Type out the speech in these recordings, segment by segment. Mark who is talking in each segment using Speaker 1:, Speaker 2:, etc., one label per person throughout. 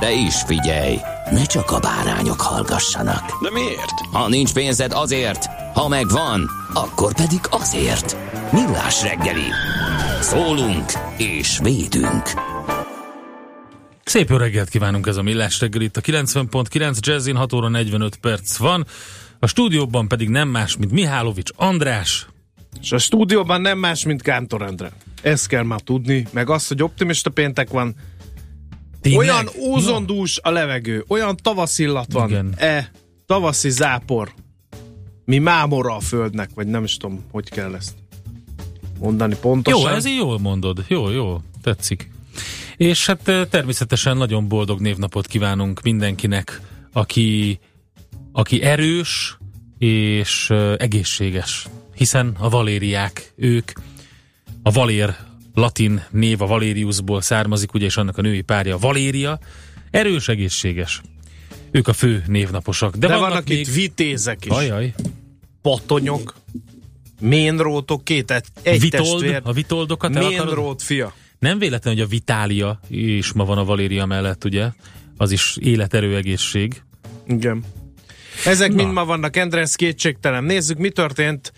Speaker 1: De is figyelj, ne csak a bárányok hallgassanak.
Speaker 2: De miért?
Speaker 1: Ha nincs pénzed azért, ha megvan, akkor pedig azért. Millás reggeli. Szólunk és védünk.
Speaker 3: Szép jó reggelt kívánunk ez a Millás reggel itt a 90.9 Jazzin 6 óra 45 perc van. A stúdióban pedig nem más, mint Mihálovics András.
Speaker 4: És a stúdióban nem más, mint Kántor Endre. Ezt kell már tudni, meg azt, hogy optimista péntek van.
Speaker 3: Tényleg?
Speaker 4: Olyan ózondús a levegő, olyan tavaszillat van.
Speaker 3: Igen.
Speaker 4: E, tavaszi zápor. Mi mámora a földnek, vagy nem is tudom, hogy kell ezt mondani pontosan.
Speaker 3: Jó, ez így jól mondod. Jó, jó, tetszik. És hát természetesen nagyon boldog névnapot kívánunk mindenkinek, aki, aki erős és egészséges. Hiszen a valériák, ők, a valér latin név a Valériusból származik, ugye, és annak a női párja Valéria, erős, egészséges. Ők a fő névnaposak. De,
Speaker 4: De
Speaker 3: vannak,
Speaker 4: vannak
Speaker 3: még...
Speaker 4: itt vitézek is.
Speaker 3: Ajaj.
Speaker 4: Patonyok, ménrótok, két egy, egy
Speaker 3: Vitold,
Speaker 4: testvér.
Speaker 3: a vitoldokat?
Speaker 4: Ménrót fia.
Speaker 3: Nem véletlen, hogy a Vitália is ma van a Valéria mellett, ugye? Az is életerő egészség.
Speaker 4: Igen. Ezek
Speaker 3: Na.
Speaker 4: mind ma vannak, Endre, ez kétségtelen. Nézzük, mi történt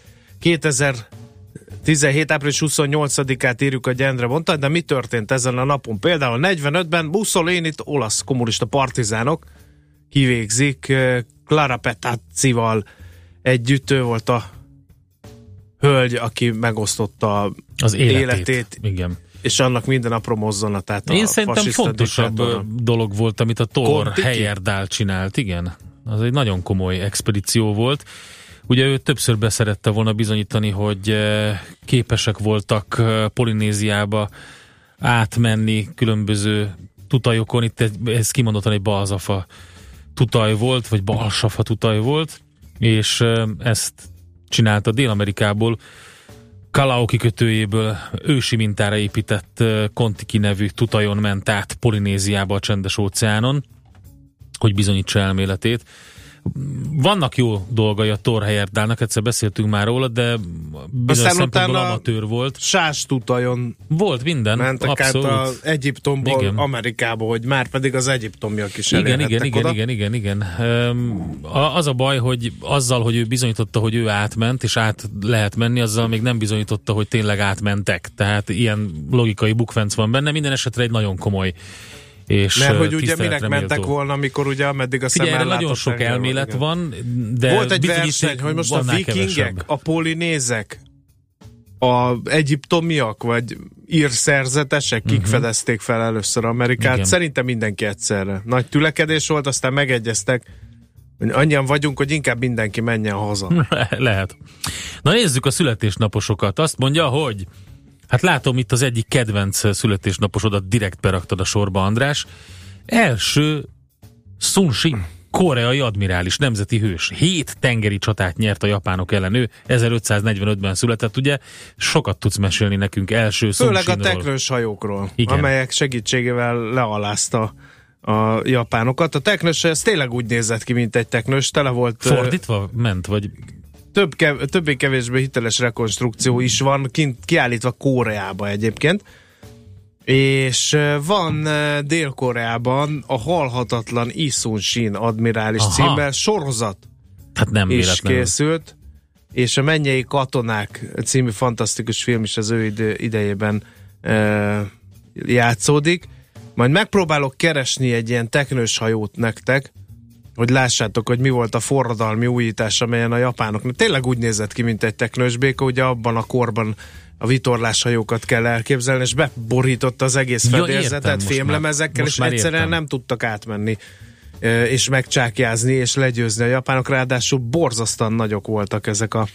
Speaker 4: 2017. április 28-át írjuk, hogy Endre mondta, de mi történt ezen a napon? Például 45-ben Mussolini-t olasz kommunista partizánok kivégzik eh, Clara Petazzival együtt, ő volt a hölgy, aki megosztotta
Speaker 3: Az életét.
Speaker 4: életét,
Speaker 3: Igen.
Speaker 4: és annak minden apró mozzanatát a
Speaker 3: Én szerintem
Speaker 4: fasiszta
Speaker 3: fontosabb
Speaker 4: diktátornak.
Speaker 3: ö, dolog volt, amit a Thor
Speaker 4: Kontiki?
Speaker 3: Heyerdahl csinált, igen. Az egy nagyon komoly expedíció volt. Ugye ő többször beszerette volna bizonyítani, hogy eh, képesek voltak eh, Polinéziába átmenni különböző tutajokon. Itt ez kimondottan egy balzafa tutaj volt, vagy balsafa tutaj volt, és eh, ezt csinálta Dél-Amerikából Kalao kikötőjéből ősi mintára épített Kontiki nevű tutajon ment át Polinéziába a csendes óceánon, hogy bizonyítsa elméletét. Vannak jó dolgai a Thor Heyerdahlnak, egyszer beszéltünk már róla, de bizonyos
Speaker 4: Aztán
Speaker 3: szempontból amatőr volt.
Speaker 4: Sás tutajon
Speaker 3: Volt minden,
Speaker 4: mentek
Speaker 3: abszolút.
Speaker 4: át az Egyiptomból
Speaker 3: Igen.
Speaker 4: Amerikába, hogy már pedig az egyiptomiak is
Speaker 3: Igen, igen, igen,
Speaker 4: oda.
Speaker 3: igen, igen, igen. Az a baj, hogy azzal, hogy ő bizonyította, hogy ő átment, és át lehet menni, azzal még nem bizonyította, hogy tényleg átmentek. Tehát ilyen logikai bukfenc van benne. Minden esetre egy nagyon komoly és
Speaker 4: Mert hogy ugye minek mentek
Speaker 3: méltó.
Speaker 4: volna, amikor ugye ameddig a
Speaker 3: Figyelj, erre
Speaker 4: szemmel
Speaker 3: nagyon sok elmélet
Speaker 4: igen.
Speaker 3: van, de
Speaker 4: Volt egy verseny, hogy most a vikingek,
Speaker 3: kevesebb.
Speaker 4: a polinézek, a egyiptomiak, vagy írszerzetesek, kik
Speaker 3: Mhm.
Speaker 4: fedezték fel először Amerikát.
Speaker 3: Igen.
Speaker 4: Szerintem mindenki egyszerre. Nagy tülekedés volt, aztán megegyeztek, annyian vagyunk, hogy inkább mindenki menjen haza.
Speaker 3: Lehet. Na nézzük a születésnaposokat. Azt mondja, hogy hát látom itt az egyik kedvenc születésnaposodat direkt beraktad a sorba, András. Első Sun Shin, koreai admirális, nemzeti hős. Hét tengeri csatát nyert a japánok ellen. Ő 1545-ben született, ugye? Sokat tudsz mesélni nekünk első Sun
Speaker 4: Főleg a teknős hajókról,
Speaker 3: Igen.
Speaker 4: amelyek segítségével lealázta a japánokat. A teknős, ez tényleg úgy nézett ki, mint egy teknős, tele volt
Speaker 3: Fordítva ment, vagy
Speaker 4: több kev- többé-kevésbé hiteles rekonstrukció is van, kint kiállítva Koreába egyébként. És van Dél-Koreában a halhatatlan Isun Shin admirális
Speaker 3: Aha.
Speaker 4: címmel sorozat
Speaker 3: hát nem
Speaker 4: is készült, és a Mennyei Katonák című fantasztikus film is az ő idő, idejében ö, játszódik. Majd megpróbálok keresni egy ilyen teknős hajót nektek, hogy lássátok, hogy mi volt a forradalmi újítás, amelyen a japánok tényleg úgy nézett ki, mint egy teknős béka, ugye abban a korban a vitorláshajókat kell elképzelni, és beborította az egész
Speaker 3: Ja,
Speaker 4: fedélzetet
Speaker 3: most
Speaker 4: fémlemezekkel, és egyszerűen
Speaker 3: értem.
Speaker 4: nem tudtak átmenni és megcsákjázni, és legyőzni a japánok, ráadásul borzasztóan nagyok voltak ezek a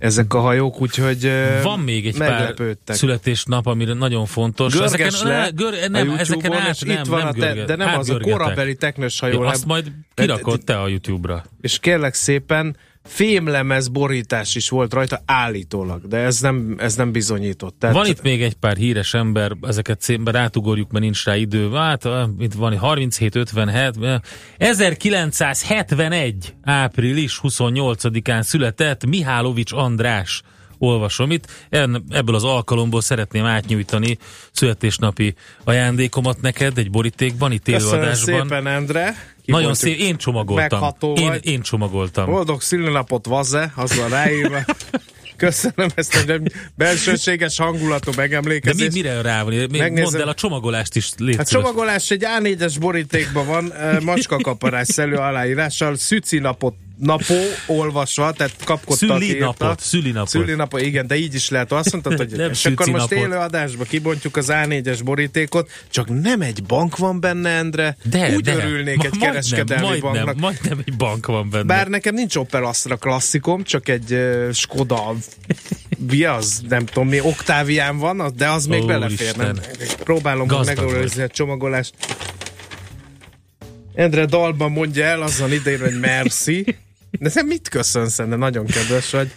Speaker 4: ezek a hajók, úgyhogy
Speaker 3: Van még egy
Speaker 4: meglepődtek.
Speaker 3: pár születésnap, amire nagyon fontos.
Speaker 4: Görges le
Speaker 3: ne, gör,
Speaker 4: a
Speaker 3: nem,
Speaker 4: YouTube-on,
Speaker 3: ezeken át
Speaker 4: és
Speaker 3: nem,
Speaker 4: itt van
Speaker 3: nem
Speaker 4: a te,
Speaker 3: görget,
Speaker 4: de nem az a korabeli teknős hajó,
Speaker 3: azt majd kirakod te a YouTube-ra.
Speaker 4: és kérlek szépen fémlemez borítás is volt rajta állítólag, de ez nem, ez nem bizonyított. Tehát
Speaker 3: Van itt még egy pár híres ember, ezeket szépen rátugorjuk, mert nincs rá idő. Hát, itt van 37, 57, eh, 1971. április 28-án született Mihálovics András. Olvasom itt. En- Ebből az alkalomból szeretném átnyújtani születésnapi ajándékomat neked egy borítékban, itt élőadásban.
Speaker 4: szépen, Endre.
Speaker 3: Nagyon szép, én csomagoltam.
Speaker 4: Megható
Speaker 3: Én,
Speaker 4: vagy.
Speaker 3: én csomagoltam.
Speaker 4: Boldog szülőnapot, Vaze, az van ráírva. Köszönöm ezt a belsőséges hangulatú
Speaker 3: De mi,
Speaker 4: megemlékezést.
Speaker 3: mire rá van? Mondd el a csomagolást is, légy
Speaker 4: A csomagolás egy A4-es borítékban van, eh, macskakaparás szelő aláírással, szüci napot napó olvasva, tehát kapkodtak
Speaker 3: Szülinapot, szülinapot.
Speaker 4: Szülinapot, igen, de így is lehet. Azt mondtad, hogy
Speaker 3: Nem
Speaker 4: és akkor most
Speaker 3: szücinapot.
Speaker 4: élő adásba kibontjuk az A4-es borítékot, csak nem egy bank van benne, Endre.
Speaker 3: De,
Speaker 4: Úgy
Speaker 3: de.
Speaker 4: örülnék
Speaker 3: Ma-
Speaker 4: egy
Speaker 3: majdnem,
Speaker 4: kereskedelmi
Speaker 3: majdnem,
Speaker 4: banknak.
Speaker 3: Majdnem egy bank van benne.
Speaker 4: Bár nekem nincs Opel Astra klasszikom, csak egy uh, Skoda mi az, nem tudom mi, Octavian van, de az még
Speaker 3: Ó,
Speaker 4: belefér. Nem?
Speaker 3: Isten.
Speaker 4: Próbálom megőrizni a csomagolást. Endre dalban mondja el azon idején, hogy merci. De te mit köszönsz, de nagyon kedves vagy.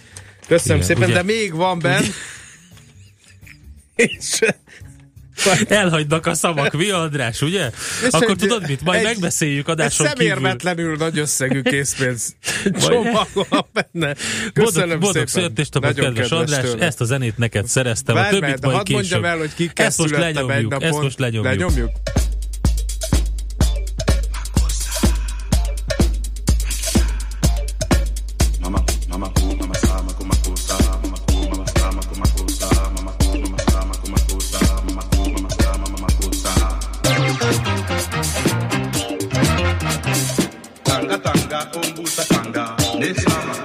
Speaker 4: Köszönöm
Speaker 3: Igen,
Speaker 4: szépen,
Speaker 3: ugye-
Speaker 4: de még van benn. És
Speaker 3: Elhagynak a szavak, mi András, ugye?
Speaker 4: És
Speaker 3: Akkor
Speaker 4: egy-
Speaker 3: tudod mit? Majd
Speaker 4: egy-
Speaker 3: megbeszéljük
Speaker 4: egy
Speaker 3: adáson kívül.
Speaker 4: szemérmetlenül nagy összegű készpénz csomag van benne.
Speaker 3: Boldog,
Speaker 4: Köszönöm
Speaker 3: boldog
Speaker 4: szépen.
Speaker 3: születésnapot, kedves András,
Speaker 4: tőled.
Speaker 3: ezt a zenét neked szereztem, a
Speaker 4: Várj
Speaker 3: többit
Speaker 4: meg, de
Speaker 3: majd
Speaker 4: hadd
Speaker 3: később.
Speaker 4: mondjam el, hogy kikkel
Speaker 3: ezt most
Speaker 4: egy
Speaker 3: lenyomjuk,
Speaker 4: napon.
Speaker 3: ezt most lenyomjuk.
Speaker 4: Lenyomjuk?
Speaker 5: kumbusa This nesama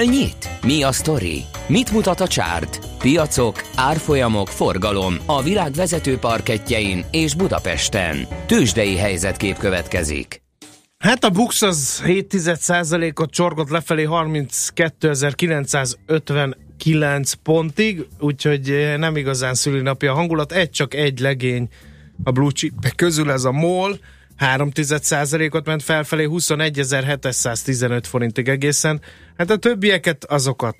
Speaker 1: Hol nyit? Mi a sztori? Mit mutat a csárt? Piacok, árfolyamok, forgalom a világ vezető parketjein és Budapesten. Tősdei helyzetkép következik.
Speaker 4: Hát a Bux az 7% ot csorgott lefelé 32.959 pontig, úgyhogy nem igazán szülinapja a hangulat. Egy csak egy legény a blue chip közül ez a MOL, 3% ot ment felfelé 21.715 forintig egészen. Hát a többieket azokat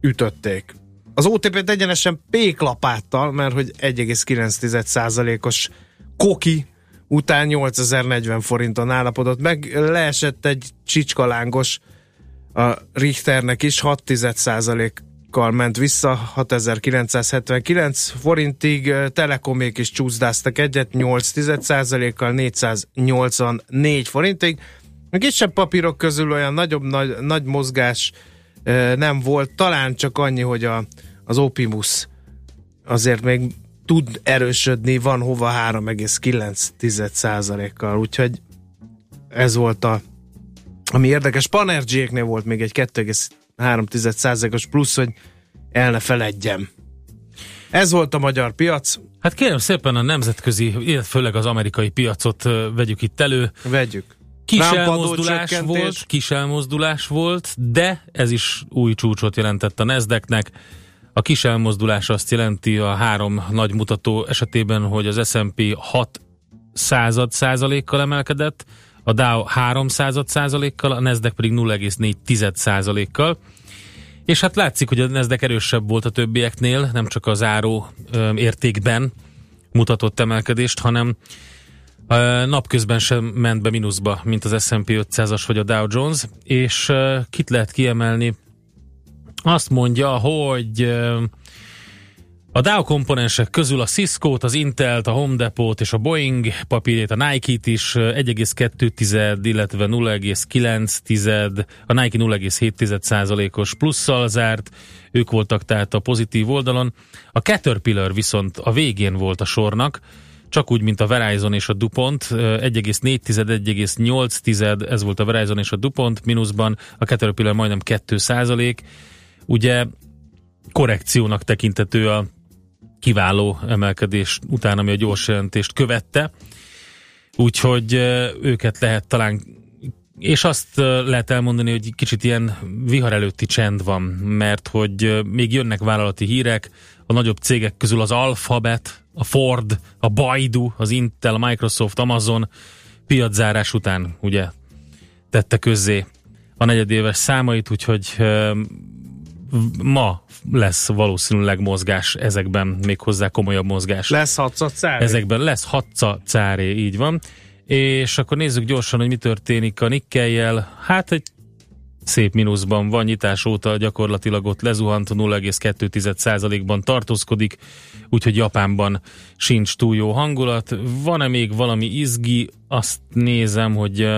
Speaker 4: ütötték. Az OTP-t egyenesen péklapáttal, mert hogy 1,9%-os koki után 8040 forinton állapodott meg. Leesett egy csicskalángos a Richternek is 6 kal ment vissza 6979 forintig, Telekomék is csúszdáztak egyet 8 kal 484 forintig. A kisebb papírok közül olyan nagyobb nagy, nagy mozgás nem volt, talán csak annyi, hogy a, az Opimus azért még tud erősödni, van hova 3,9%-kal, úgyhogy ez volt a ami érdekes, Panergyéknél volt még egy 2,3%-os plusz, hogy el ne feledjem. Ez volt a magyar piac.
Speaker 3: Hát kérem szépen a nemzetközi, főleg az amerikai piacot vegyük itt elő.
Speaker 4: Vegyük.
Speaker 3: Kis elmozdulás volt, kis elmozdulás volt, de ez is új csúcsot jelentett a Nasdaqnek. A kis elmozdulás azt jelenti a három nagy mutató esetében, hogy az S&P 6 század százalékkal emelkedett, a Dow 3 század százalékkal, a Nasdaq pedig 0,4 százalékkal. És hát látszik, hogy a Nasdaq erősebb volt a többieknél, nem csak az áró értékben mutatott emelkedést, hanem napközben sem ment be mínuszba, mint az S&P 500-as vagy a Dow Jones, és kit lehet kiemelni? Azt mondja, hogy a Dow komponensek közül a Cisco-t, az Intel-t, a Home Depot és a Boeing papírét, a Nike-t is 1,2, illetve 0,9, a Nike 0,7 os plusszal zárt, ők voltak tehát a pozitív oldalon. A Caterpillar viszont a végén volt a sornak, csak úgy, mint a Verizon és a DuPont, 1,4, 1,8, ez volt a Verizon és a DuPont, mínuszban a Caterpillar majdnem 2 százalék. Ugye korrekciónak tekintető a kiváló emelkedés után, ami a gyors jelentést követte. Úgyhogy őket lehet talán és azt lehet elmondani, hogy kicsit ilyen vihar előtti csend van, mert hogy még jönnek vállalati hírek, a nagyobb cégek közül az Alphabet, a Ford, a Baidu, az Intel, a Microsoft, Amazon piaczárás után ugye tette közzé a negyedéves számait, úgyhogy ma lesz valószínűleg mozgás ezekben, még hozzá komolyabb mozgás.
Speaker 4: Lesz hatca cári.
Speaker 3: Ezekben lesz hatca cáré, így van. És akkor nézzük gyorsan, hogy mi történik a nikkeljel. Hát egy szép mínuszban van, nyitás óta gyakorlatilag ott lezuhant, 0,2%-ban tartózkodik, úgyhogy Japánban sincs túl jó hangulat. Van-e még valami izgi? Azt nézem, hogy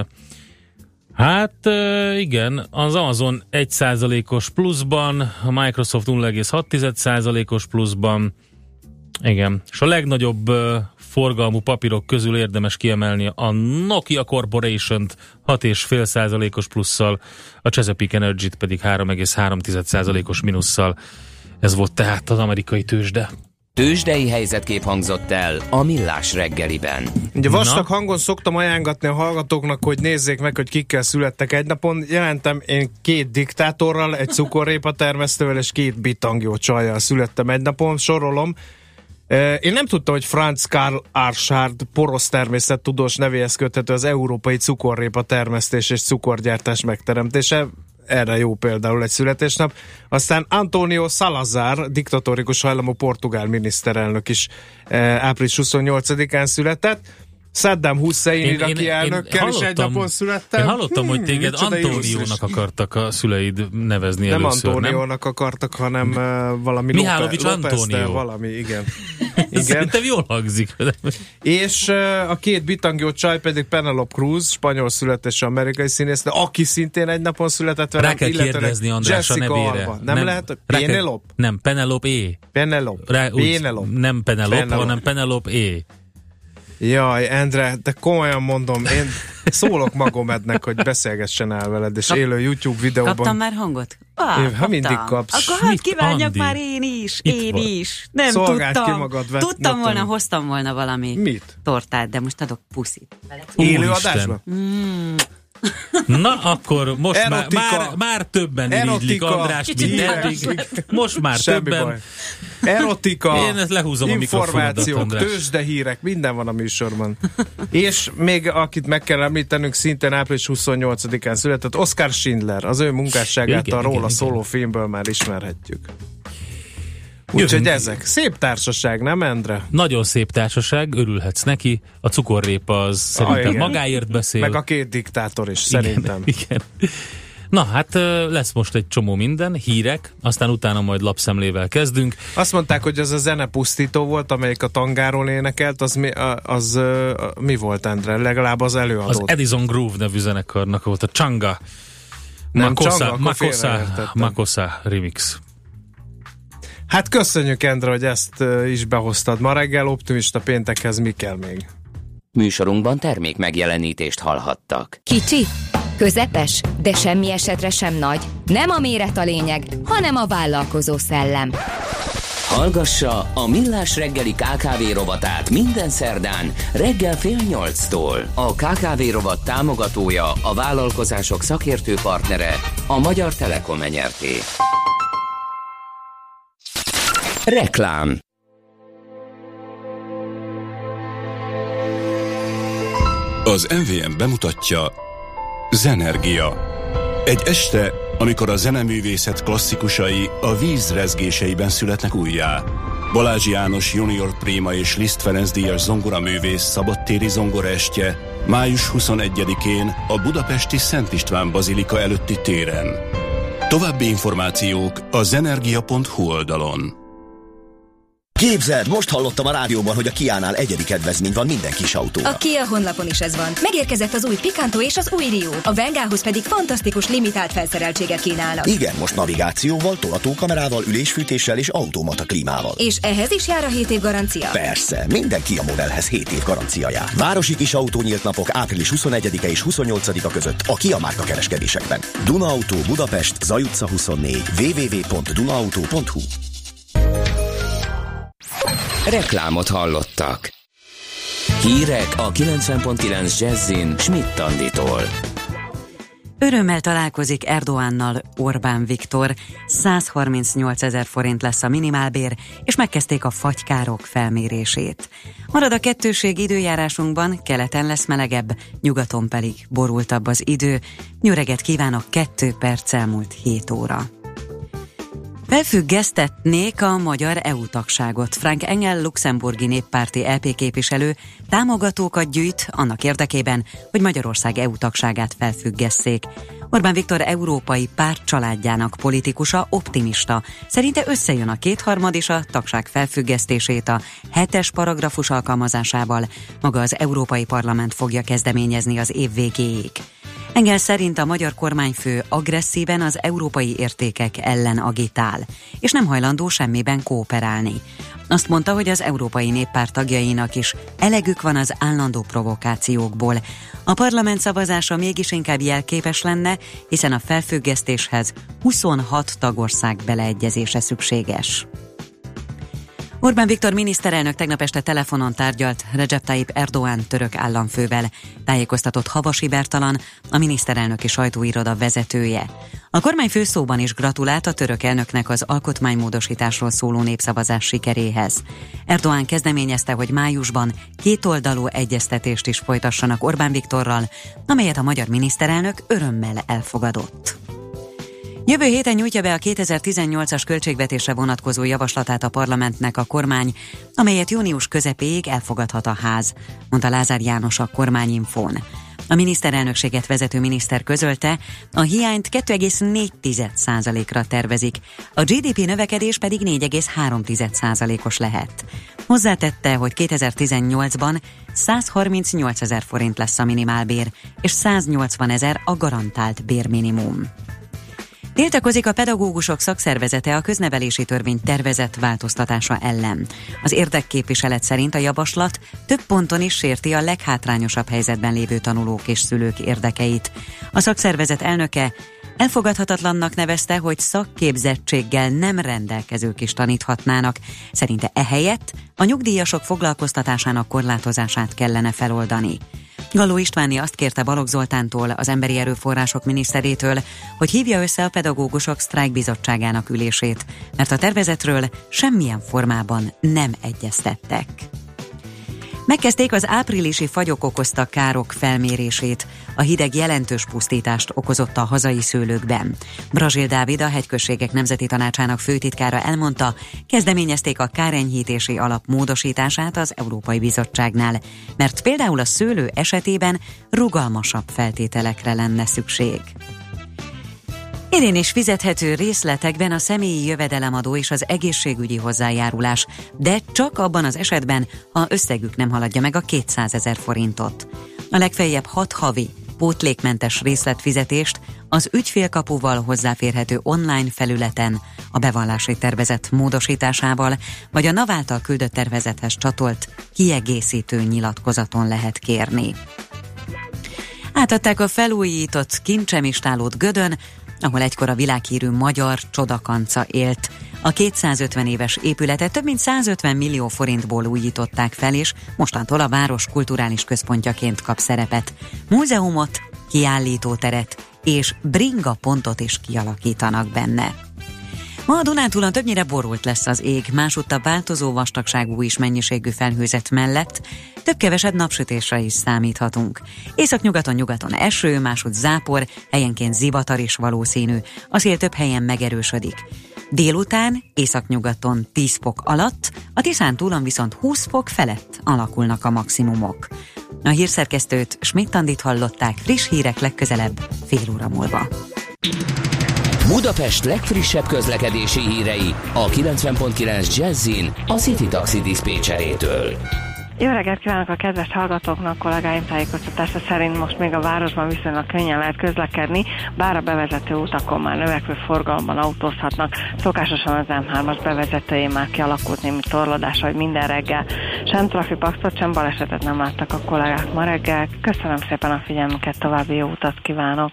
Speaker 3: Hát igen, az Amazon 1%-os pluszban, a Microsoft 0,6%-os pluszban, igen, és a legnagyobb forgalmú papírok közül érdemes kiemelni a Nokia Corporation-t 6,5%-os plusszal, a Chesapeake Energy-t pedig 3,3%-os minusszal. Ez volt tehát az amerikai tőzsde.
Speaker 1: Tőzsdei helyzetkép hangzott el a Millás reggeliben.
Speaker 4: Ugye vastag hangon szoktam ajánlatni a hallgatóknak, hogy nézzék meg, hogy kikkel születtek egy napon. Jelentem én két diktátorral, egy cukorrépa termesztővel és két bitangyó csajjal születtem egy napon, sorolom. Én nem tudtam, hogy Franz Karl Arshard porosz természettudós nevéhez köthető az európai cukorrépa termesztés és cukorgyártás megteremtése erre jó például egy születésnap. Aztán Antonio Salazar, diktatórikus hajlamú portugál miniszterelnök is eh, április 28-án született. Saddam Hussein én, iraki én, elnökkel is egy napon születtem.
Speaker 3: Én hallottam, hogy téged hmm, Antóniónak akartak a szüleid nevezni
Speaker 4: nem
Speaker 3: először,
Speaker 4: Antóniónak akartak, hanem uh, valami
Speaker 3: Mihálovics Antónió.
Speaker 4: valami, igen.
Speaker 3: igen. Szerintem jól hangzik.
Speaker 4: És uh, a két bitangió csaj pedig Penelope Cruz, spanyol születésű amerikai színész, de aki szintén egy napon született velem,
Speaker 3: Rá kell kérdezni András a nevére.
Speaker 4: Alba. Nem, nem lehet? Penelope?
Speaker 3: Nem, Penelope E.
Speaker 4: Penelope. Penelope.
Speaker 3: Nem Penelope. hanem Penelope E.
Speaker 4: Jaj, Endre, de komolyan mondom, én szólok Magomednek, hogy beszélgessen el veled, és élő YouTube videóban.
Speaker 6: Kaptam már hangot? Ah,
Speaker 4: Én- ha
Speaker 6: kaptam.
Speaker 4: mindig kapsz.
Speaker 6: Akkor hát
Speaker 3: Mit,
Speaker 6: kívánjak
Speaker 3: Andi?
Speaker 6: már én is,
Speaker 3: Itt
Speaker 6: én
Speaker 3: vagy.
Speaker 6: is. Nem
Speaker 4: Szolgáld
Speaker 6: tudtam.
Speaker 4: ki magad, vet-
Speaker 6: tudtam volna,
Speaker 4: tudom.
Speaker 6: hoztam volna valami
Speaker 4: Mit?
Speaker 6: tortát, de most adok puszit.
Speaker 4: Élő adásban?
Speaker 3: Na, akkor most már,
Speaker 4: Erotika.
Speaker 3: már, már többen irigylik. András, mint eddig. Most már
Speaker 4: Semmi
Speaker 3: többen.
Speaker 4: baj. Erotika,
Speaker 3: Én ezt lehúzom
Speaker 4: információk, tőzsdehírek, minden van a műsorban. És még akit meg kell említenünk, szintén április 28-án született, Oscar Schindler, az ő munkásságát
Speaker 3: Igen,
Speaker 4: a róla
Speaker 3: igen,
Speaker 4: szóló
Speaker 3: igen.
Speaker 4: filmből már ismerhetjük. Úgyhogy ezek. Szép társaság, nem Endre?
Speaker 3: Nagyon szép társaság, örülhetsz neki. A cukorrépa az szerintem
Speaker 4: igen.
Speaker 3: magáért beszél.
Speaker 4: Meg a két diktátor is,
Speaker 3: Igen,
Speaker 4: szerintem.
Speaker 3: Igen. Na hát lesz most egy csomó minden, hírek, aztán utána majd lapszemlével kezdünk.
Speaker 4: Azt mondták, hogy az a zene pusztító volt, amelyik a tangáról énekelt, az mi, az, ö, a- mi volt, Endre? Legalább az
Speaker 3: Az
Speaker 4: előadó.
Speaker 3: Edison Groove nevű zenekarnak volt a Changa.
Speaker 4: Nem
Speaker 3: Makosa,
Speaker 4: akkor
Speaker 3: Makosa. Makosa remix.
Speaker 4: Hát köszönjük, Endre, hogy ezt is behoztad. Ma reggel optimista péntekhez mi kell még?
Speaker 1: Műsorunkban termék megjelenítést hallhattak.
Speaker 7: Kicsi, közepes, de semmi esetre sem nagy. Nem a méret a lényeg, hanem a vállalkozó szellem.
Speaker 1: Hallgassa a Millás reggeli KKV rovatát minden szerdán reggel fél nyolctól. A KKV rovat támogatója, a vállalkozások szakértő partnere, a Magyar Telekom enyerté. Reklám
Speaker 2: Az MVM bemutatja Zenergia. Egy este, amikor a zeneművészet klasszikusai a víz rezgéseiben születnek újjá. Balázs János Junior Préma és Liszt Ferenc díjas zongoraművész szabadtéri zongoraestje május 21-én a budapesti Szent István Bazilika előtti téren. További információk a zenergia.hu oldalon.
Speaker 8: Képzeld, most hallottam a rádióban, hogy a Kiánál egyedi kedvezmény van minden kis autóra.
Speaker 7: A Kia honlapon is ez van. Megérkezett az új Picanto és az új Rio. A Vengához pedig fantasztikus limitált felszereltséget kínálnak.
Speaker 8: Igen, most navigációval, tolatókamerával, ülésfűtéssel és automata klímával.
Speaker 7: És ehhez is jár a 7 év garancia.
Speaker 8: Persze, minden Kia modellhez 7 év garancia jár. Városi kis autó nyílt napok április 21-e és 28-a között a Kia márka kereskedésekben. Duna Auto Budapest, Zaj utca 24, www.dunaauto.hu
Speaker 1: Reklámot hallottak. Hírek a 90.9 Jazzin Schmidt Anditól.
Speaker 6: Örömmel találkozik Erdoánnal Orbán Viktor. 138 ezer forint lesz a minimálbér, és megkezdték a fagykárok felmérését. Marad a kettőség időjárásunkban, keleten lesz melegebb, nyugaton pedig borultabb az idő. Nyöreget kívánok 2 perc elmúlt 7 óra. Felfüggesztetnék a magyar EU tagságot. Frank Engel luxemburgi néppárti LP képviselő támogatókat gyűjt annak érdekében, hogy Magyarország EU tagságát felfüggesszék. Orbán Viktor európai párt családjának politikusa optimista. Szerinte összejön a kétharmad és a tagság felfüggesztését a hetes paragrafus alkalmazásával. Maga az Európai Parlament fogja kezdeményezni az év végéig. Engel szerint a magyar kormányfő agresszíven az európai értékek ellen agitál, és nem hajlandó semmiben kooperálni. Azt mondta, hogy az Európai Néppárt tagjainak is elegük van az állandó provokációkból. A parlament szavazása mégis inkább jelképes lenne, hiszen a felfüggesztéshez 26 tagország beleegyezése szükséges. Orbán Viktor miniszterelnök tegnap este telefonon tárgyalt Recep Tayyip Erdoğan török államfővel, tájékoztatott Havasi Bertalan, a miniszterelnöki sajtóiroda vezetője. A kormányfő szóban is gratulált a török elnöknek az alkotmánymódosításról szóló népszavazás sikeréhez. Erdoğan kezdeményezte, hogy májusban kétoldalú egyeztetést is folytassanak Orbán Viktorral, amelyet a magyar miniszterelnök örömmel elfogadott. Jövő héten nyújtja be a 2018-as költségvetésre vonatkozó javaslatát a parlamentnek a kormány, amelyet június közepéig elfogadhat a ház, mondta Lázár János a kormányinfón. A miniszterelnökséget vezető miniszter közölte, a hiányt 2,4%-ra tervezik, a GDP növekedés pedig 4,3%-os lehet. Hozzátette, hogy 2018-ban 138 ezer forint lesz a minimálbér, és 180 ezer a garantált bérminimum. Tiltakozik a pedagógusok szakszervezete a köznevelési törvény tervezett változtatása ellen. Az érdekképviselet szerint a javaslat több ponton is sérti a leghátrányosabb helyzetben lévő tanulók és szülők érdekeit. A szakszervezet elnöke Elfogadhatatlannak nevezte, hogy szakképzettséggel nem rendelkezők is taníthatnának. Szerinte ehelyett a nyugdíjasok foglalkoztatásának korlátozását kellene feloldani. Galó Istváni azt kérte Balogh Zoltántól, az Emberi Erőforrások miniszterétől, hogy hívja össze a pedagógusok sztrájkbizottságának ülését, mert a tervezetről semmilyen formában nem egyeztettek. Megkezdték az áprilisi fagyok okozta károk felmérését. A hideg jelentős pusztítást okozott a hazai szőlőkben. Brazil Dávid, a Hegyközségek Nemzeti Tanácsának főtitkára elmondta, kezdeményezték a kárenyhítési alap módosítását az Európai Bizottságnál, mert például a szőlő esetében rugalmasabb feltételekre lenne szükség. Idén is fizethető részletekben a személyi jövedelemadó és az egészségügyi hozzájárulás, de csak abban az esetben, ha összegük nem haladja meg a 200 ezer forintot. A legfeljebb 6 havi pótlékmentes részletfizetést az ügyfélkapuval hozzáférhető online felületen a bevallási tervezet módosításával, vagy a NAV által küldött tervezethez csatolt kiegészítő nyilatkozaton lehet kérni. Átadták a felújított kincsemistálót Gödön, ahol egykor a világhírű magyar csodakanca élt. A 250 éves épületet több mint 150 millió forintból újították fel, és mostantól a város kulturális központjaként kap szerepet. Múzeumot, kiállítóteret és bringa pontot is kialakítanak benne. Ma a Dunántúlon többnyire borult lesz az ég, másútt változó vastagságú és mennyiségű felhőzet mellett több-kevesebb napsütésre is számíthatunk. Északnyugaton nyugaton eső, másút zápor, helyenként zivatar is valószínű, a szél több helyen megerősödik. Délután északnyugaton 10 fok alatt, a Tiszán túlon viszont 20 fok felett alakulnak a maximumok. A hírszerkesztőt Schmidt-Tandit hallották friss hírek legközelebb fél óra múlva.
Speaker 1: Budapest legfrissebb közlekedési hírei a 90.9 Jazzin a City Taxi Dispécsejétől.
Speaker 9: Jó reggelt kívánok a kedves hallgatóknak, kollégáim tájékoztatása szerint most még a városban viszonylag könnyen lehet közlekedni, bár a bevezető utakon már növekvő forgalomban autózhatnak. Szokásosan az M3-as bevezetőjén már kialakult némi torlódás, hogy minden reggel. Sem trafipaxot, sem balesetet nem láttak a kollégák ma reggel. Köszönöm szépen a figyelmüket, további jó utat kívánok!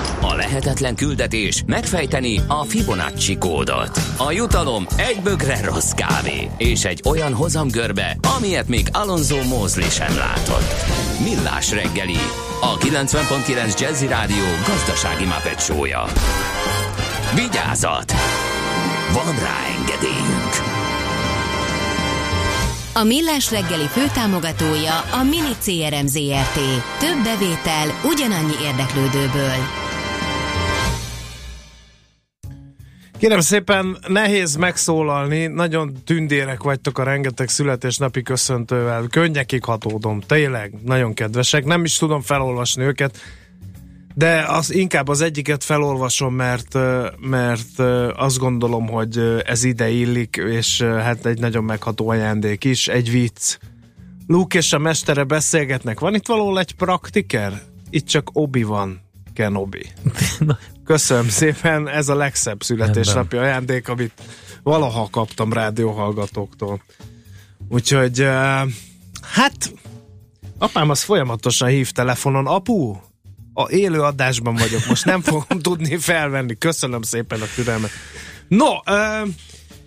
Speaker 1: A lehetetlen küldetés megfejteni a Fibonacci kódot. A jutalom egy bögre rossz kávé és egy olyan hozamgörbe, amilyet még Alonso Mosley sem látott. Millás reggeli, a 90.9 Jazzy Rádió gazdasági mapetsója. Vigyázat! Van rá engedélyünk!
Speaker 7: A Millás reggeli főtámogatója a Mini CRM Zrt. Több bevétel ugyanannyi érdeklődőből.
Speaker 4: Kérem szépen, nehéz megszólalni, nagyon tündérek vagytok a rengeteg születésnapi köszöntővel, könnyekig hatódom, tényleg, nagyon kedvesek, nem is tudom felolvasni őket, de az, inkább az egyiket felolvasom, mert, mert azt gondolom, hogy ez ide illik, és hát egy nagyon megható ajándék is, egy vicc. Luke és a mestere beszélgetnek, van itt valahol egy praktiker? Itt csak Obi van, Kenobi. Köszönöm szépen, ez a legszebb születésnapi ajándék, amit valaha kaptam rádióhallgatóktól. Úgyhogy, hát, apám az folyamatosan hív telefonon, apu, a élő adásban vagyok, most nem fogom tudni felvenni. Köszönöm szépen a türelmet. No, uh,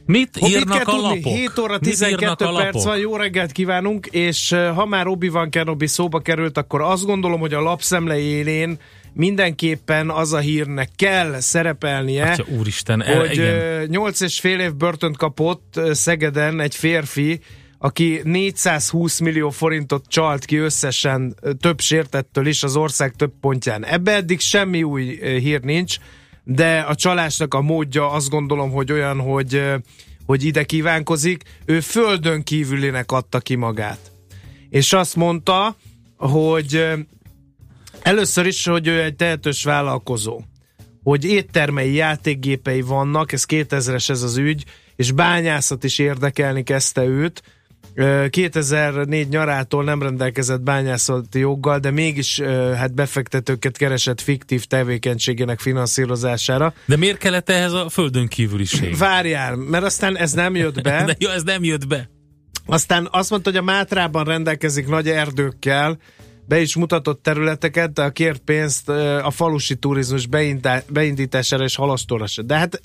Speaker 3: Mit
Speaker 4: Mit
Speaker 3: írnak
Speaker 4: kell
Speaker 3: a
Speaker 4: tudni?
Speaker 3: lapok?
Speaker 4: 7 óra
Speaker 3: Mit
Speaker 4: 12
Speaker 3: írnak a
Speaker 4: perc van, jó reggelt kívánunk, és ha már Obi-Wan Kenobi szóba került, akkor azt gondolom, hogy a lapszemle élén mindenképpen az a hírnek kell szerepelnie,
Speaker 3: Atya, úristen, el,
Speaker 4: hogy
Speaker 3: igen.
Speaker 4: ö, 8 és fél év börtönt kapott Szegeden egy férfi, aki 420 millió forintot csalt ki összesen több sértettől is az ország több pontján. Ebbe eddig semmi új hír nincs, de a csalásnak a módja azt gondolom, hogy olyan, hogy, hogy ide kívánkozik. Ő földön kívülinek adta ki magát. És azt mondta, hogy először is, hogy ő egy tehetős vállalkozó hogy éttermei játékgépei vannak, ez 2000-es ez az ügy, és bányászat is érdekelni kezdte őt. Ö, 2004 nyarától nem rendelkezett bányászati joggal, de mégis hát befektetőket keresett fiktív tevékenységének finanszírozására.
Speaker 3: De miért kellett ehhez a földön kívüliség?
Speaker 4: Várjál, mert aztán ez nem jött be.
Speaker 3: De jó, ez nem jött be.
Speaker 4: Aztán azt mondta, hogy a Mátrában rendelkezik nagy erdőkkel, be is mutatott területeket, de a kért pénzt a falusi turizmus beindítására és halasztóra se. De hát,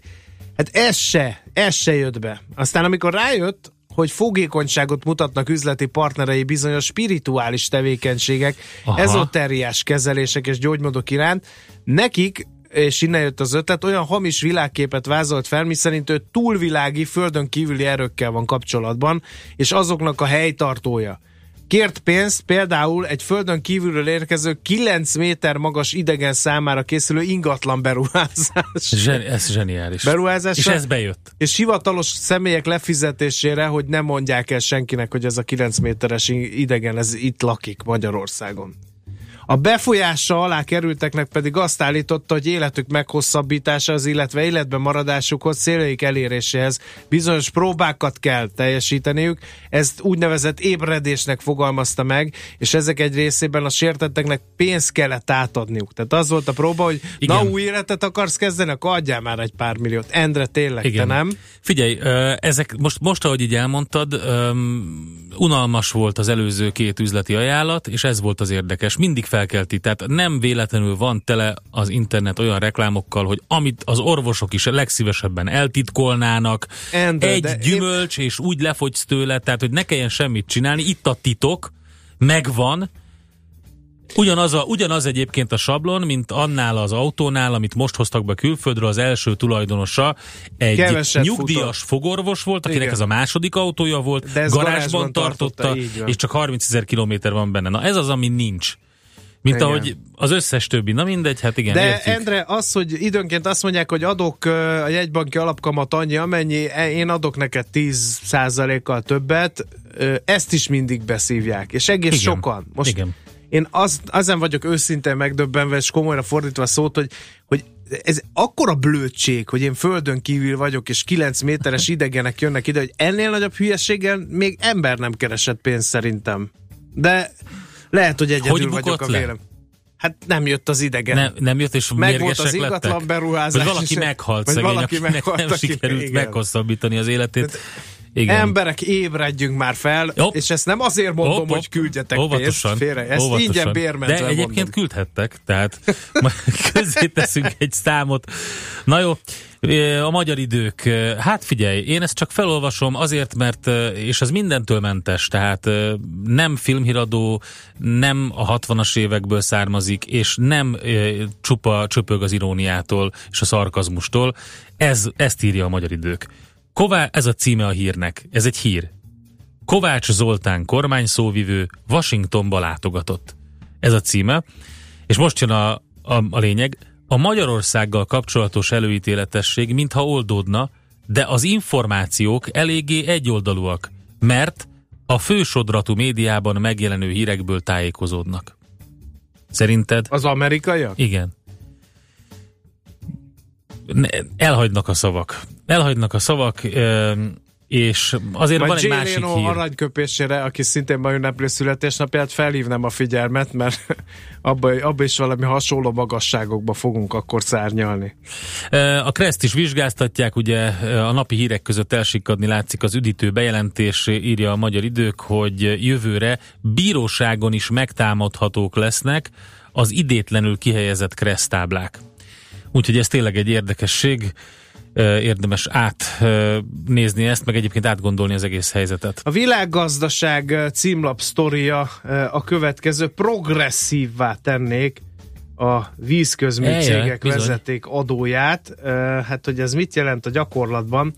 Speaker 4: hát ez se, ez se jött be. Aztán amikor rájött, hogy fogékonyságot mutatnak üzleti partnerei bizonyos spirituális tevékenységek,
Speaker 3: Aha.
Speaker 4: ezoteriás kezelések és gyógymódok iránt, nekik és innen jött az ötlet, olyan hamis világképet vázolt fel, miszerint ő túlvilági, földön kívüli erőkkel van kapcsolatban, és azoknak a helytartója. Kért pénzt például egy földön kívülről érkező 9 méter magas idegen számára készülő ingatlan beruházás.
Speaker 3: Zseni, ez zseniális.
Speaker 4: Beruházásra?
Speaker 3: És ez bejött.
Speaker 4: És hivatalos személyek lefizetésére, hogy nem mondják el senkinek, hogy ez a 9 méteres idegen, ez itt lakik Magyarországon. A befolyása alá kerülteknek pedig azt állította, hogy életük meghosszabbítása, az illetve életben maradásukhoz, céljaik eléréséhez bizonyos próbákat kell teljesíteniük. Ezt úgynevezett ébredésnek fogalmazta meg, és ezek egy részében a sértetteknek pénzt kellett átadniuk. Tehát az volt a próba, hogy
Speaker 3: Igen.
Speaker 4: na új életet akarsz kezdeni, akkor adjál már egy pár milliót. Endre, tényleg,
Speaker 3: Igen.
Speaker 4: te nem?
Speaker 3: Figyelj, ezek most, most ahogy így elmondtad, unalmas volt az előző két üzleti ajánlat, és ez volt az érdekes. Mindig felkelti, tehát nem véletlenül van tele az internet olyan reklámokkal, hogy amit az orvosok is legszívesebben eltitkolnának,
Speaker 4: Endre,
Speaker 3: egy gyümölcs, és úgy lefogysz tőle, tehát hogy ne kelljen semmit csinálni, itt a titok, megvan, Ugyanaz, a, ugyanaz egyébként a sablon, mint annál az autónál, amit most hoztak be külföldről, az első tulajdonosa egy
Speaker 4: Keveset
Speaker 3: nyugdíjas
Speaker 4: futott.
Speaker 3: fogorvos volt, akinek
Speaker 4: Igen.
Speaker 3: ez a második autója volt,
Speaker 4: De
Speaker 3: garázsban,
Speaker 4: garázsban
Speaker 3: tartotta,
Speaker 4: tartotta,
Speaker 3: és csak 30 ezer kilométer van benne. Na ez az, ami nincs. Mint
Speaker 4: Igen.
Speaker 3: ahogy az összes többi. Na mindegy, hát igen,
Speaker 4: De
Speaker 3: értjük.
Speaker 4: Endre, az, hogy időnként azt mondják, hogy adok a jegybanki alapkamat annyi, amennyi, e, én adok neked 10%-kal többet, ezt is mindig beszívják, és egész
Speaker 3: Igen.
Speaker 4: sokan. Most
Speaker 3: Igen.
Speaker 4: én az, azon vagyok őszintén megdöbbenve, és komolyra fordítva a szót, hogy, hogy ez akkora blödség, hogy én földön kívül vagyok, és 9 méteres idegenek jönnek ide, hogy ennél nagyobb hülyeséggel még ember nem keresett pénzt szerintem. De lehet, hogy egyedül
Speaker 3: Hogy
Speaker 4: vagyok a
Speaker 3: le?
Speaker 4: vélem. Hát nem jött az idegen.
Speaker 3: Nem, nem jött, és
Speaker 4: Meg volt az ingatlan
Speaker 3: lettek?
Speaker 4: beruházás.
Speaker 3: Vagy valaki meghalt
Speaker 4: vagy
Speaker 3: szegény,
Speaker 4: valaki meghalt,
Speaker 3: nem
Speaker 4: aki-
Speaker 3: sikerült
Speaker 4: igen.
Speaker 3: meghosszabbítani az életét. Igen.
Speaker 4: Emberek, ébredjünk már fel,
Speaker 3: Hopp.
Speaker 4: és ezt nem azért mondom,
Speaker 3: hopp.
Speaker 4: hogy küldjetek
Speaker 3: óvatosan,
Speaker 4: pénzt félre. Ezt
Speaker 3: óvatosan.
Speaker 4: ingyen bérmentve
Speaker 3: De egyébként
Speaker 4: mondom.
Speaker 3: küldhettek, tehát közzé teszünk egy számot. Na jó, a magyar idők. Hát figyelj, én ezt csak felolvasom azért, mert, és ez mindentől mentes, tehát nem filmhíradó, nem a 60-as évekből származik, és nem csupa csöpög az iróniától és a szarkazmustól. Ez, ezt írja a magyar idők. Ková, ez a címe a hírnek. Ez egy hír. Kovács Zoltán kormányszóvivő Washingtonba látogatott. Ez a címe. És most jön a, a, a lényeg. A Magyarországgal kapcsolatos előítéletesség mintha oldódna, de az információk eléggé egyoldalúak, mert a fősodratú médiában megjelenő hírekből tájékozódnak. Szerinted?
Speaker 4: Az amerikaiak?
Speaker 3: Igen. Elhagynak a szavak. Elhagynak a szavak, és azért van
Speaker 4: Majd
Speaker 3: egy
Speaker 4: Jay
Speaker 3: másik
Speaker 4: Leno
Speaker 3: hír.
Speaker 4: aranyköpésére, aki szintén ma ünnepli születésnapját, felhívnám a figyelmet, mert abba, abba is valami hasonló magasságokba fogunk akkor szárnyalni.
Speaker 3: A Kreszt is vizsgáztatják, ugye a napi hírek között elsikadni látszik az üdítő bejelentés, írja a Magyar Idők, hogy jövőre bíróságon is megtámadhatók lesznek az idétlenül kihelyezett kresztáblák. Úgyhogy ez tényleg egy érdekesség, érdemes átnézni ezt, meg egyébként átgondolni az egész helyzetet.
Speaker 4: A világgazdaság címlap sztoria a következő progresszívvá tennék a vízközmű
Speaker 3: Eljön,
Speaker 4: cégek
Speaker 3: bizony.
Speaker 4: vezeték adóját. Hát, hogy ez mit jelent a gyakorlatban?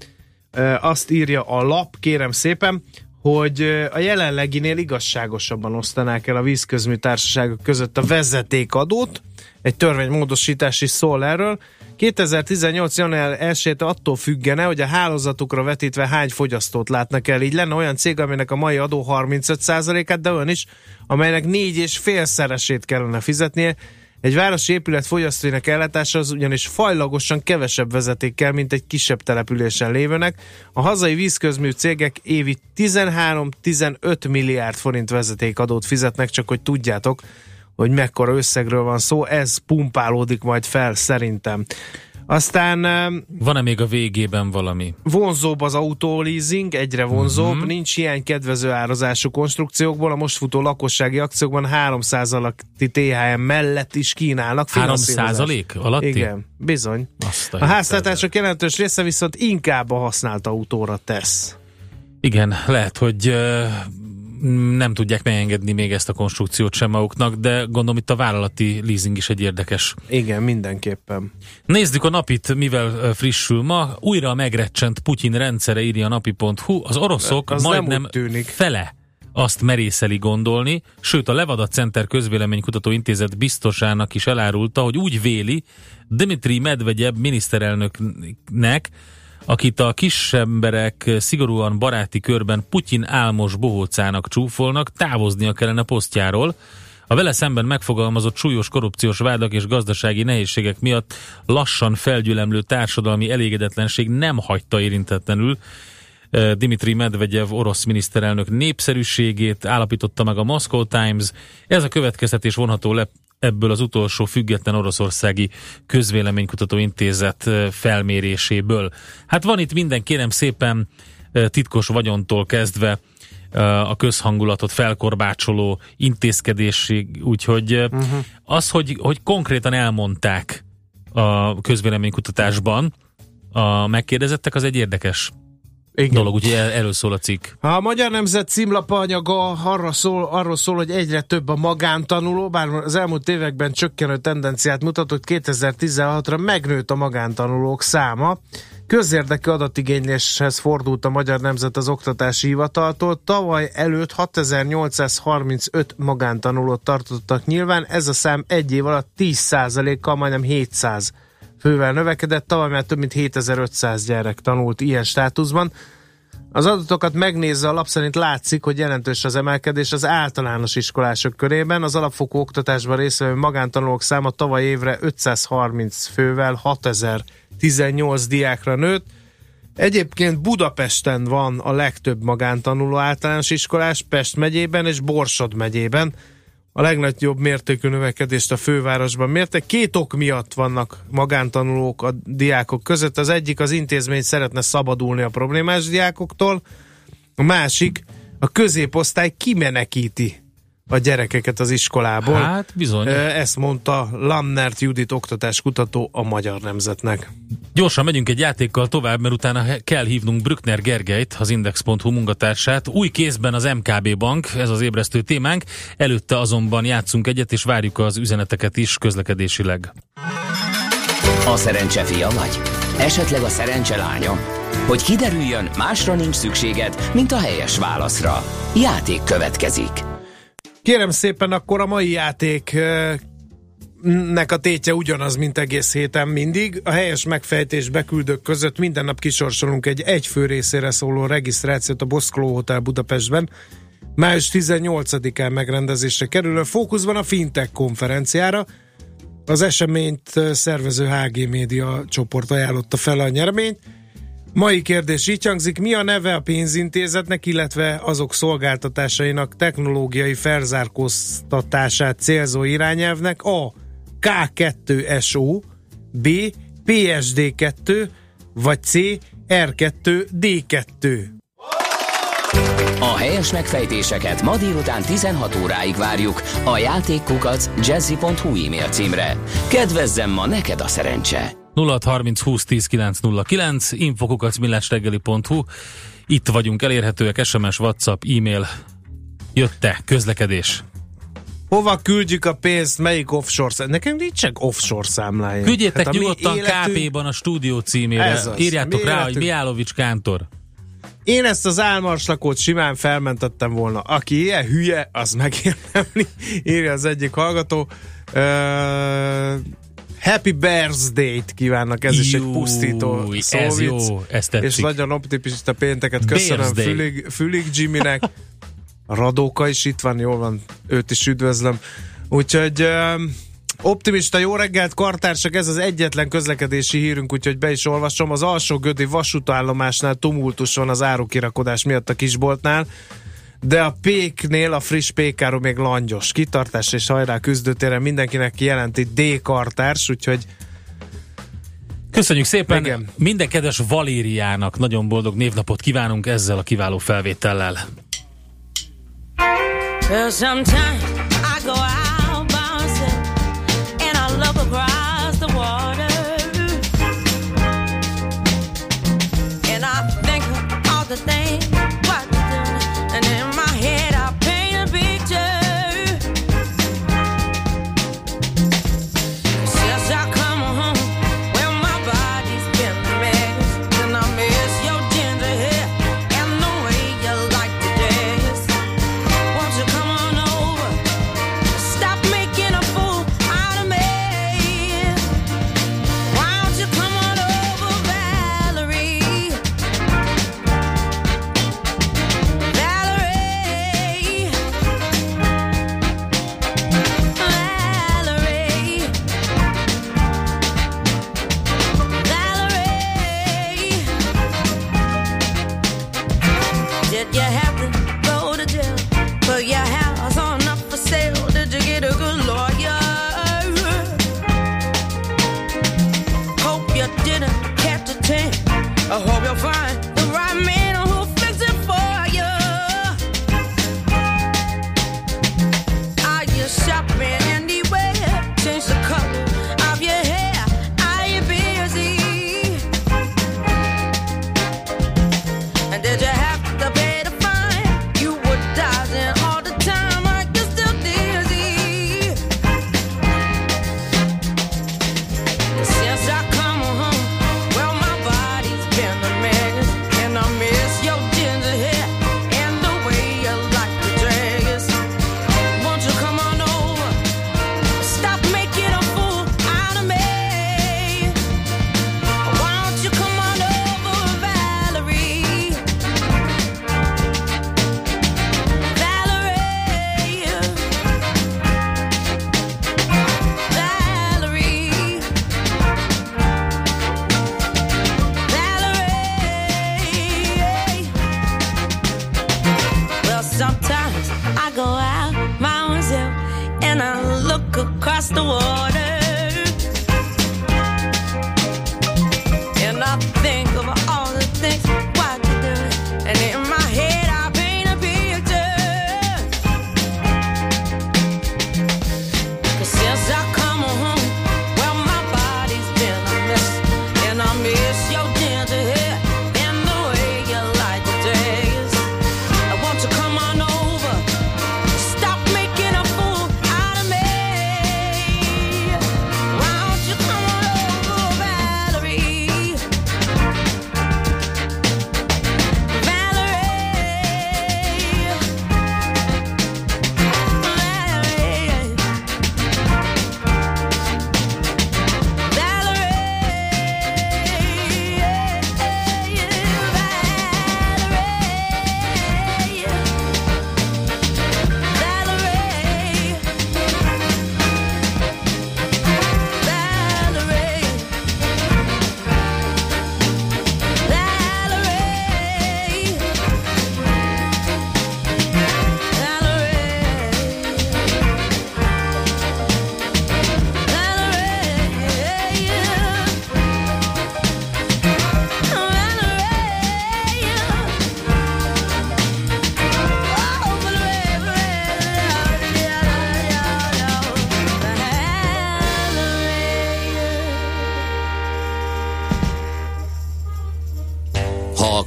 Speaker 4: Azt írja a lap, kérem szépen, hogy a jelenleginél igazságosabban osztanák el a vízközmű társaságok között a vezetékadót. Egy törvénymódosítás is szól erről. 2018. január 1 attól függene, hogy a hálózatukra vetítve hány fogyasztót látnak el. Így lenne olyan cég, aminek a mai adó 35%-át, de olyan is, amelynek négy és félszeresét kellene fizetnie. Egy városi épület fogyasztóinak ellátása az ugyanis fajlagosan kevesebb vezeték kell, mint egy kisebb településen lévőnek. A hazai vízközmű cégek évi 13-15 milliárd forint vezetékadót fizetnek, csak hogy tudjátok, hogy mekkora összegről van szó, ez pumpálódik majd fel szerintem. Aztán
Speaker 3: Van-e még a végében valami?
Speaker 4: vonzóbb az autóleasing, egyre vonzóbb, uh-huh. nincs hiány kedvező árazású konstrukciókból, a most futó lakossági akciókban 300 alatti THM mellett is kínálnak
Speaker 3: 3
Speaker 4: finanszírozást.
Speaker 3: százalék alatti?
Speaker 4: Igen, bizony.
Speaker 3: Azt a
Speaker 4: A háztartások jelentős része viszont inkább a használt autóra tesz.
Speaker 3: Igen, lehet, hogy nem tudják megengedni még ezt a konstrukciót sem maguknak, de gondolom itt a vállalati leasing is egy érdekes.
Speaker 4: Igen, mindenképpen.
Speaker 3: Nézzük a napit, mivel frissül ma. Újra megrecsent Putyin rendszere, írja a napi.hu. Az oroszok
Speaker 4: Az nem
Speaker 3: majdnem
Speaker 4: tűnik.
Speaker 3: fele azt merészeli gondolni, sőt a Levada Center közvéleménykutató intézet biztosának is elárulta, hogy úgy véli, Dmitri Medvegyev miniszterelnöknek, akit a kisemberek szigorúan baráti körben Putyin álmos bohócának csúfolnak, távoznia kellene posztjáról. A vele szemben megfogalmazott súlyos korrupciós vádak és gazdasági nehézségek miatt lassan felgyülemlő társadalmi elégedetlenség nem hagyta érintetlenül Dimitri Medvegyev orosz miniszterelnök népszerűségét állapította meg a Moscow Times. Ez a következtetés vonható le ebből az utolsó független oroszországi közvéleménykutató intézet felméréséből. Hát van itt minden, kérem szépen, titkos vagyontól kezdve a közhangulatot felkorbácsoló intézkedésig, úgyhogy uh-huh. az, hogy, hogy konkrétan elmondták a közvéleménykutatásban a megkérdezettek, az egy érdekes
Speaker 4: Igen.
Speaker 3: dolog, úgyhogy el, erről szól a cikk.
Speaker 4: A Magyar Nemzet címlapa anyaga arra szól, arról szól, hogy egyre több a magántanuló, bár az elmúlt években csökkenő tendenciát mutatott, 2016-ra megnőtt a magántanulók száma. Közérdekű adatigényléshez fordult a Magyar Nemzet az Oktatási Hivataltól. Tavaly előtt 6835 magántanulót tartottak nyilván, ez a szám egy év alatt 10%-kal, majdnem 700 fővel növekedett, tavaly már több mint 7500 gyerek tanult ilyen státuszban. Az adatokat megnézve a lap szerint látszik, hogy jelentős az emelkedés az általános iskolások körében. Az alapfokú oktatásban részvevő magántanulók száma tavaly évre 530 fővel 6018 diákra nőtt. Egyébként Budapesten van a legtöbb magántanuló általános iskolás, Pest megyében és Borsod megyében. A legnagyobb mértékű növekedést a fővárosban mérte. Két ok miatt vannak magántanulók a diákok között. Az egyik az intézmény szeretne szabadulni a problémás diákoktól, a másik a középosztály kimenekíti a gyerekeket az iskolából.
Speaker 3: Hát bizony.
Speaker 4: Ezt mondta Lannert Judit oktatáskutató a Magyar Nemzetnek.
Speaker 3: Gyorsan megyünk egy játékkal tovább, mert utána kell hívnunk Brückner Gergelyt, az Index.hu munkatársát. Új kézben az MKB Bank, ez az ébresztő témánk. Előtte azonban játszunk egyet, és várjuk az üzeneteket is közlekedésileg.
Speaker 1: A szerencse fia vagy? Esetleg a szerencse lánya? Hogy kiderüljön, másra nincs szükséged, mint a helyes válaszra. Játék következik.
Speaker 4: Kérem szépen, akkor a mai játék nek a tétje ugyanaz, mint egész héten mindig. A helyes megfejtés beküldők között minden nap kisorsolunk egy egyfő részére szóló regisztrációt a Boszkoló Hotel Budapestben. Május 18-án megrendezésre kerülő fókuszban a Fintech konferenciára. Az eseményt szervező HG Média csoport ajánlotta fel a nyereményt. Mai kérdés így hangzik, mi a neve a pénzintézetnek, illetve azok szolgáltatásainak technológiai felzárkóztatását célzó irányelvnek? A. K2SO, B. PSD2, vagy C. R2D2.
Speaker 1: A helyes megfejtéseket ma délután 16 óráig várjuk a játékkukac jazzy.hu e-mail címre. Kedvezzem ma neked a szerencse!
Speaker 3: 0630 20 10 909, infokukacmillásreggeli.hu Itt vagyunk, elérhetőek SMS, WhatsApp, e-mail. Jött-e közlekedés?
Speaker 4: Hova küldjük a pénzt, melyik offshore szám? Nekem nincsenek offshore számláink.
Speaker 3: Küldjétek
Speaker 4: mi
Speaker 3: nyugodtan
Speaker 4: életünk-
Speaker 3: KP-ban a stúdió címére.
Speaker 4: Ez az.
Speaker 3: Írjátok
Speaker 4: Mi
Speaker 3: rá, hogy
Speaker 4: életünk-
Speaker 3: Miálovics Kántor.
Speaker 4: Én ezt az álmarslakót simán felmentettem volna. Aki ilyen hülye, az megérdemli, írja az egyik hallgató. Uh, happy birthday-t kívánnak, ez is egy
Speaker 3: Júj,
Speaker 4: pusztító
Speaker 3: ez
Speaker 4: szóvic.
Speaker 3: jó, ez
Speaker 4: És
Speaker 3: tetszik.
Speaker 4: nagyon optimista pénteket köszönöm
Speaker 3: Birthday.
Speaker 4: Fülig, Fülig Jimmynek. A Radóka is itt van, jól van, őt is üdvözlöm. Úgyhogy optimista jó reggelt, kartársak, ez az egyetlen közlekedési hírünk, úgyhogy be is olvasom. Az alsó gödi vasútállomásnál tumultus van az árukirakodás miatt a kisboltnál, de a péknél, a friss pékáról még langyos. Kitartás és hajrá küzdőtéren mindenkinek jelenti D kartárs, úgyhogy
Speaker 3: Köszönjük szépen!
Speaker 4: Igen.
Speaker 3: Minden kedves Valériának nagyon boldog névnapot kívánunk ezzel a kiváló felvétellel.
Speaker 10: Well,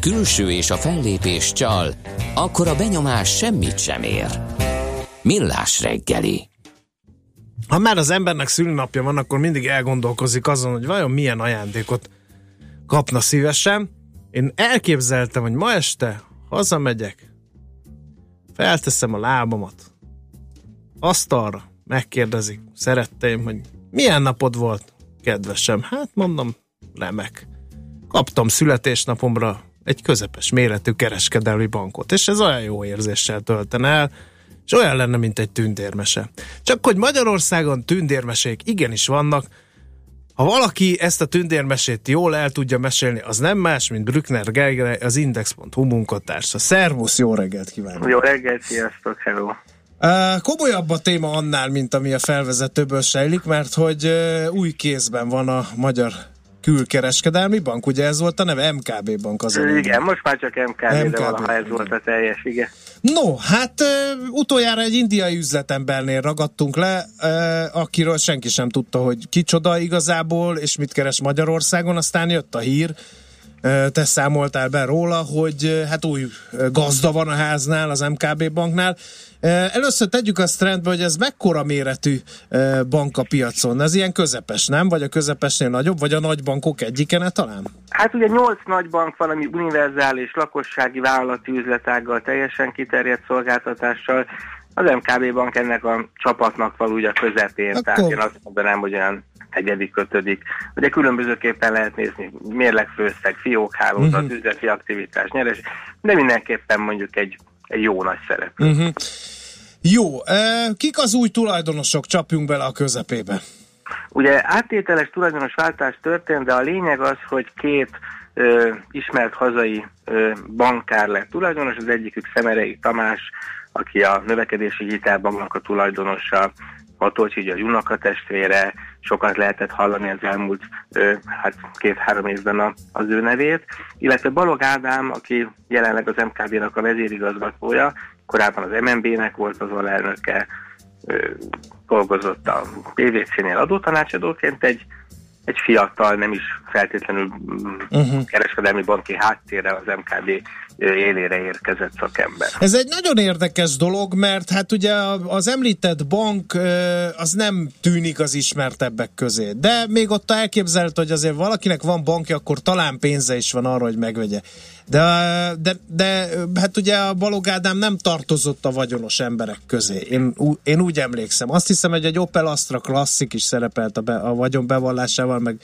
Speaker 1: külső és a fellépés csal, akkor a benyomás semmit sem ér. Millás reggeli.
Speaker 4: Ha már az embernek szülinapja van, akkor mindig elgondolkozik azon, hogy vajon milyen ajándékot kapna szívesen. Én elképzeltem, hogy ma este hazamegyek, felteszem a lábamat, asztalra, megkérdezik szeretteim, hogy milyen napod volt, kedvesem? Hát mondom, remek. Kaptam születésnapomra egy közepes méretű kereskedelmi bankot, és ez olyan jó érzéssel tölten el, és olyan lenne, mint egy tündérmese. Csak hogy Magyarországon tündérmesék igenis vannak, ha valaki ezt a tündérmesét jól el tudja mesélni, az nem más, mint Brückner Gergely, az Index.hu munkatársa. Szervusz, jó reggelt kívánok!
Speaker 11: Jó reggelt, sziasztok, hello!
Speaker 4: Uh, komolyabb a téma annál, mint ami a felvezetőből sejlik, mert hogy uh, új kézben van a Magyar Külkereskedelmi Bank, ugye ez volt a neve? MKB Bank az.
Speaker 11: Igen, most már csak MKB, de
Speaker 4: MKB,
Speaker 11: valaha ez volt a teljes, igen.
Speaker 4: No, hát utoljára egy indiai üzletembernél ragadtunk le, akiről senki sem tudta, hogy kicsoda igazából, és mit keres Magyarországon, aztán jött a hír, te számoltál be róla, hogy hát új gazda van a háznál, az MKB banknál. Először tegyük azt rendbe, hogy ez mekkora méretű bank a piacon. Ez ilyen közepes, nem? Vagy a közepesnél nagyobb, vagy a nagy bankok egyikene talán?
Speaker 11: Hát ugye nyolc nagy bank van, ami univerzális lakossági vállalati üzletággal teljesen kiterjedt szolgáltatással. Az MKB bank ennek a csapatnak van ugye a közepén,
Speaker 4: Akkor-
Speaker 11: tehát én azt mondanám, hogy olyan negyedik, ötödik. Ugye különbözőképpen lehet nézni mérlegfőszeg, fiókhálózat,
Speaker 4: Mhm.
Speaker 11: uh-huh. üzleti aktivitás, nyeres, de mindenképpen mondjuk egy, egy jó nagy szereplő.
Speaker 4: Uh-huh. Jó, uh, kik az új tulajdonosok? Csapjunk bele a közepébe.
Speaker 11: Ugye áttételes tulajdonos váltás történt, de a lényeg az, hogy két ö, ismert hazai ö, bankár lett tulajdonos, az egyikük Szemerei Tamás, aki a növekedési hitelbanknak a tulajdonosa, Matolcsi, ugye a Junaka testvére, sokat lehetett hallani az elmúlt hát két-három évben az ő nevét, illetve Balog Ádám, aki jelenleg az MKB-nak a vezérigazgatója, korábban az MNB-nek volt az alelnöke, dolgozott a PVC-nél adótanácsadóként, egy, egy fiatal, nem is feltétlenül uh-huh. kereskedelmi banki háttérre az MKB élére érkezett szakember.
Speaker 4: Ez egy nagyon érdekes dolog, mert hát ugye az említett bank az nem tűnik az ismertebbek közé, de még ott elképzelhető, hogy azért valakinek van bankja, akkor talán pénze is van arra, hogy megvegye. De, de, de hát ugye a Balog Ádám nem tartozott a vagyonos emberek közé. Én, én úgy emlékszem. Azt hiszem, hogy egy Opel Astra klasszik is szerepelt a, be, a vagyon bevallásával, meg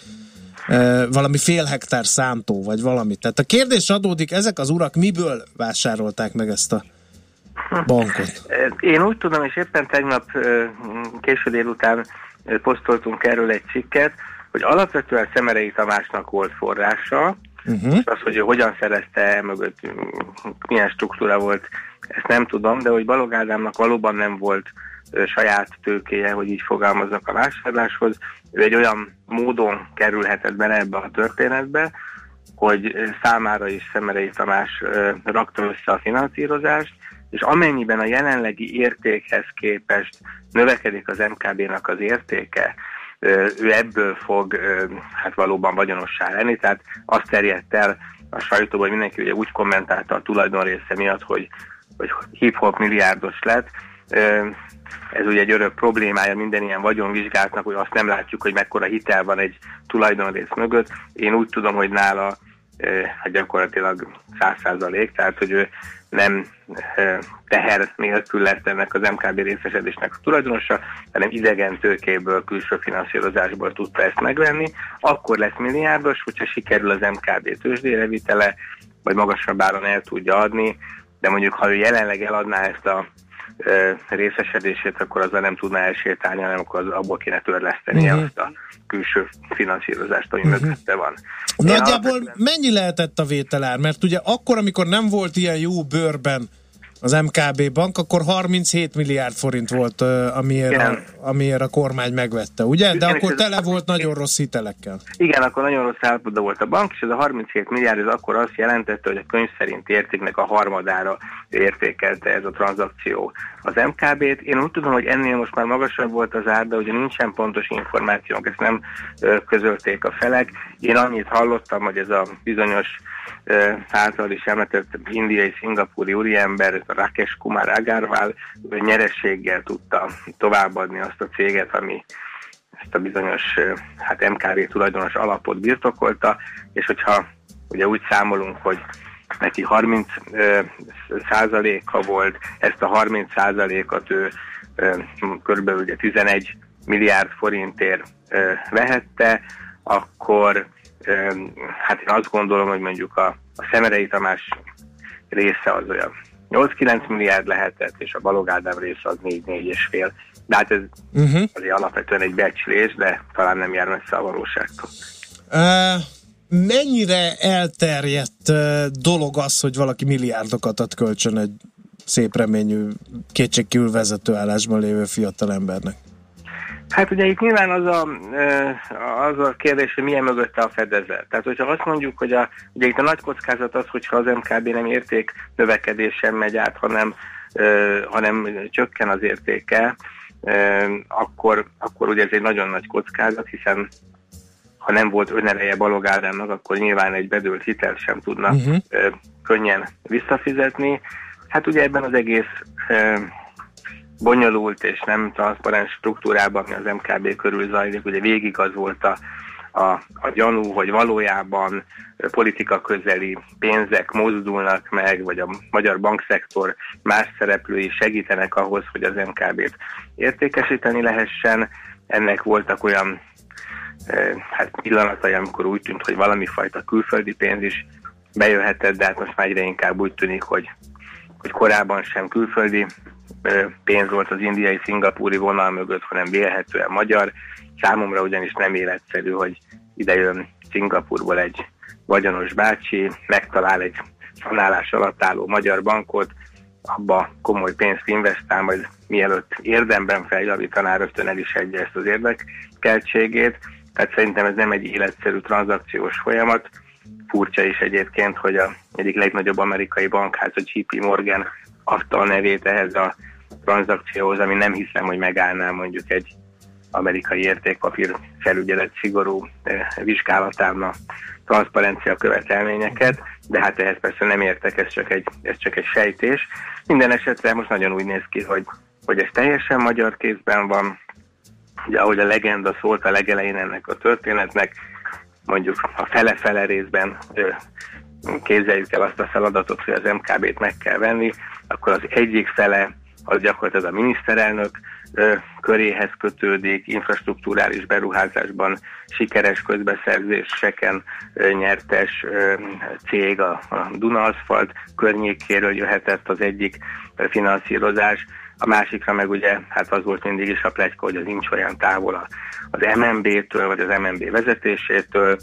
Speaker 4: e, valami fél hektár szántó, vagy valami. Tehát a kérdés adódik, ezek az urak miből vásárolták meg ezt a bankot?
Speaker 11: Én úgy tudom, és éppen tegnap ö, késő délután ö, posztoltunk erről egy cikket, hogy alapvetően Szemerei Tamásnak volt forrása,
Speaker 4: Uh-huh.
Speaker 11: és az, hogy ő hogyan szerezte mögött, milyen struktúra volt, ezt nem tudom, de hogy Balog Ádámnak valóban nem volt saját tőkéje, hogy így fogalmaznak a vásárláshoz. Ő egy olyan módon kerülhetett bele ebbe a történetbe, hogy számára is Szemerei Tamás rakta össze a finanszírozást, és amennyiben a jelenlegi értékhez képest növekedik az MKB-nak az értéke, ő ebből fog hát valóban vagyonossá lenni, tehát azt terjedt el a sajtóban, hogy mindenki ugye úgy kommentálta a tulajdonrésze miatt, hogy, hogy hip-hop milliárdos lett. Ez ugye egy örök problémája minden ilyen vagyonvizsgálatnak, hogy azt nem látjuk, hogy mekkora hitel van egy tulajdonrész mögött. Én úgy tudom, hogy nála ö, hát gyakorlatilag 100%, tehát hogy ő nem ö, teher nélkül lett ennek az MKB részesedésnek a tulajdonosa, hanem idegen tőkéből, külső finanszírozásból tudta ezt megvenni. Akkor lesz milliárdos, hogyha sikerül az MKB tőzsdére vitele, vagy magasabb áron el tudja adni, de mondjuk ha ő jelenleg eladná ezt a részesedését, akkor azzal nem tudná elsétálni, hanem akkor az, abból kéne törlesztenie
Speaker 4: Mhm.
Speaker 11: azt a külső finanszírozást, ami
Speaker 4: Mhm.
Speaker 11: mögötte van.
Speaker 4: Nagyjából
Speaker 11: alapvetően-
Speaker 4: mennyi lehetett a vételár? Mert ugye akkor, amikor nem volt ilyen jó bőrben az MKB bank, akkor 37 milliárd forint volt, amiért, a, amiért a kormány megvette, ugye? De
Speaker 11: Igen,
Speaker 4: akkor tele volt nagyon rossz hitelekkel.
Speaker 11: Igen, akkor nagyon rossz állapotban volt a bank, és ez a 37 milliárd ez akkor azt jelentette, hogy a könyv szerint értéknek a harmadára értékelte ez a tranzakció az MKB-t. Én úgy tudom, hogy ennél most már magasabb volt az ár, de ugye nincsen pontos információnk, ezt nem közölték a felek. Én annyit hallottam, hogy ez a bizonyos által is említett indiai, szingapúri úriember, Rakesh Kumar Agarwal nyerességgel tudta továbbadni azt a céget, ami ezt a bizonyos hát MKB tulajdonos alapot birtokolta, és hogyha ugye úgy számolunk, hogy neki 30 ö, százaléka volt, ezt a 30 százalékot ő körülbelül ugye 11 milliárd forintért vehette, akkor hát én azt gondolom, hogy mondjuk a, a Szemerei Tamás része az olyan 8-9 milliárd lehetett, és a Balog Ádám része az 4-4 és fél. De hát ez
Speaker 4: Uh-huh.
Speaker 11: azért alapvetően egy becslés, de talán nem jár messze a valóságtól.
Speaker 4: Uh, mennyire elterjedt uh, dolog az, hogy valaki milliárdokat ad kölcsön egy szép reményű, kétségkívül vezetőállásban lévő fiatal embernek?
Speaker 11: Hát ugye itt nyilván az a, az a kérdés, hogy milyen mögötte a fedezet. Tehát, hogyha azt mondjuk, hogy a, ugye itt a nagy kockázat az, hogyha az MKB nem érték növekedésen megy át, hanem, hanem csökken az értéke, akkor, akkor ugye ez egy nagyon nagy kockázat, hiszen ha nem volt önereje Balog Ádámnak, akkor nyilván egy bedőlt hitelt sem tudna
Speaker 4: Uh-huh.
Speaker 11: könnyen visszafizetni. Hát ugye ebben az egész bonyolult és nem transzparens struktúrában, ami az MKB körül zajlik, ugye végig az volt a, a, a gyanú, hogy valójában politika közeli pénzek mozdulnak meg, vagy a magyar bankszektor más szereplői segítenek ahhoz, hogy az MKB-t értékesíteni lehessen. Ennek voltak olyan ö, hát pillanatai, amikor úgy tűnt, hogy valami fajta külföldi pénz is bejöhetett, de hát most már egyre inkább úgy tűnik, hogy, hogy korábban sem külföldi pénz volt az indiai szingapúri vonal mögött, hanem vélhetően magyar. Számomra ugyanis nem életszerű, hogy ide jön Szingapurból egy vagyonos bácsi, megtalál egy szanálás alatt álló magyar bankot, abba komoly pénzt investál, majd mielőtt érdemben feljavítaná, rögtön el is egye ezt az érdekeltségét. Tehát szerintem ez nem egy életszerű tranzakciós folyamat. Furcsa is egyébként, hogy a egyik legnagyobb amerikai bankház, a JP Morgan adta a nevét ehhez a tranzakcióhoz, ami nem hiszem, hogy megállná mondjuk egy amerikai értékpapír felügyelet szigorú eh, vizsgálatán a transzparencia követelményeket, de hát ehhez persze nem értek, ez csak egy, ez csak egy sejtés. Minden esetre most nagyon úgy néz ki, hogy, hogy ez teljesen magyar kézben van, ugye ahogy a legenda szólt a legelején ennek a történetnek, mondjuk a fele-fele részben ö, képzeljük el azt a feladatot, hogy az MKB-t meg kell venni, akkor az egyik fele az gyakorlatilag a miniszterelnök köréhez kötődik, infrastruktúrális beruházásban sikeres közbeszerzéseken nyertes cég, a, a környékéről jöhetett az egyik finanszírozás, a másikra meg ugye, hát az volt mindig is a pletyka, hogy az nincs olyan távol az MNB-től, vagy az MNB vezetésétől.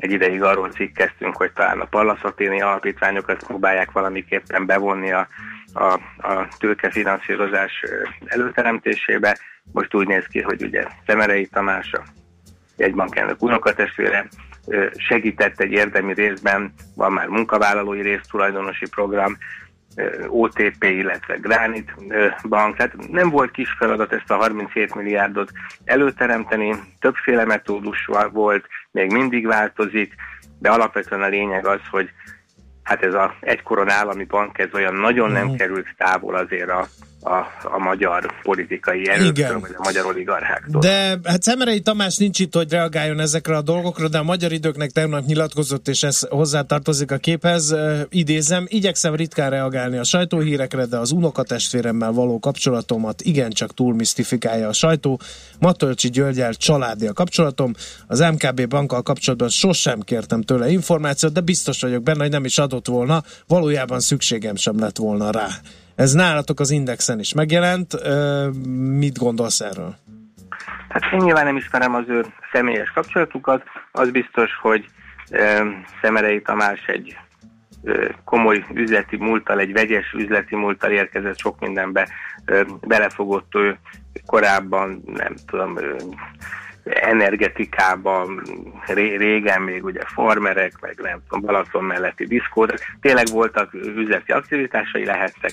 Speaker 11: Egy ideig arról cikkeztünk, hogy talán a Pallas Athéni alapítványokat próbálják valamiképpen bevonni a a, a tőkefinanszírozás előteremtésébe. Most úgy néz ki, hogy ugye Szemerei Tamás, a jegybankelnök unokatestvére segített egy érdemi részben, van már munkavállalói résztulajdonosi program, OTP, illetve Granit Bank, tehát nem volt kis feladat ezt a 37 milliárdot előteremteni, többféle metódus volt, még mindig változik, de alapvetően a lényeg az, hogy hát ez a egykoron állami bank, ez olyan nagyon nem
Speaker 4: Mhm.
Speaker 11: került távol azért a, a, a magyar politikai erőktől, vagy a magyar oligarcháktól.
Speaker 4: De hát Szemerei Tamás nincs itt, hogy reagáljon ezekre a dolgokra, de a magyar időknek tegnap nyilatkozott, és ez hozzátartozik a képhez. Idézem, igyekszem ritkán reagálni a sajtóhírekre, de az unokatestvéremmel való kapcsolatomat igencsak túl misztifikálja a sajtó. Matölcsi Györgyel családi a kapcsolatom. Az MKB bankkal kapcsolatban sosem kértem tőle információt, de biztos vagyok benne, hogy nem is adott volna. Valójában szükségem sem lett volna rá. Ez nálatok az Indexen is megjelent. Mit gondolsz erről?
Speaker 11: Hát én nyilván nem ismerem az ő személyes kapcsolatukat, az biztos, hogy Szemerei Tamás egy komoly üzleti múlttal, egy vegyes üzleti múlttal érkezett sok mindenbe, belefogott ő korábban, nem tudom, energetikában, ré, régen még ugye farmerek, meg nem tudom, Balaton melletti diszkók, tényleg voltak üzleti aktivitásai, lehettek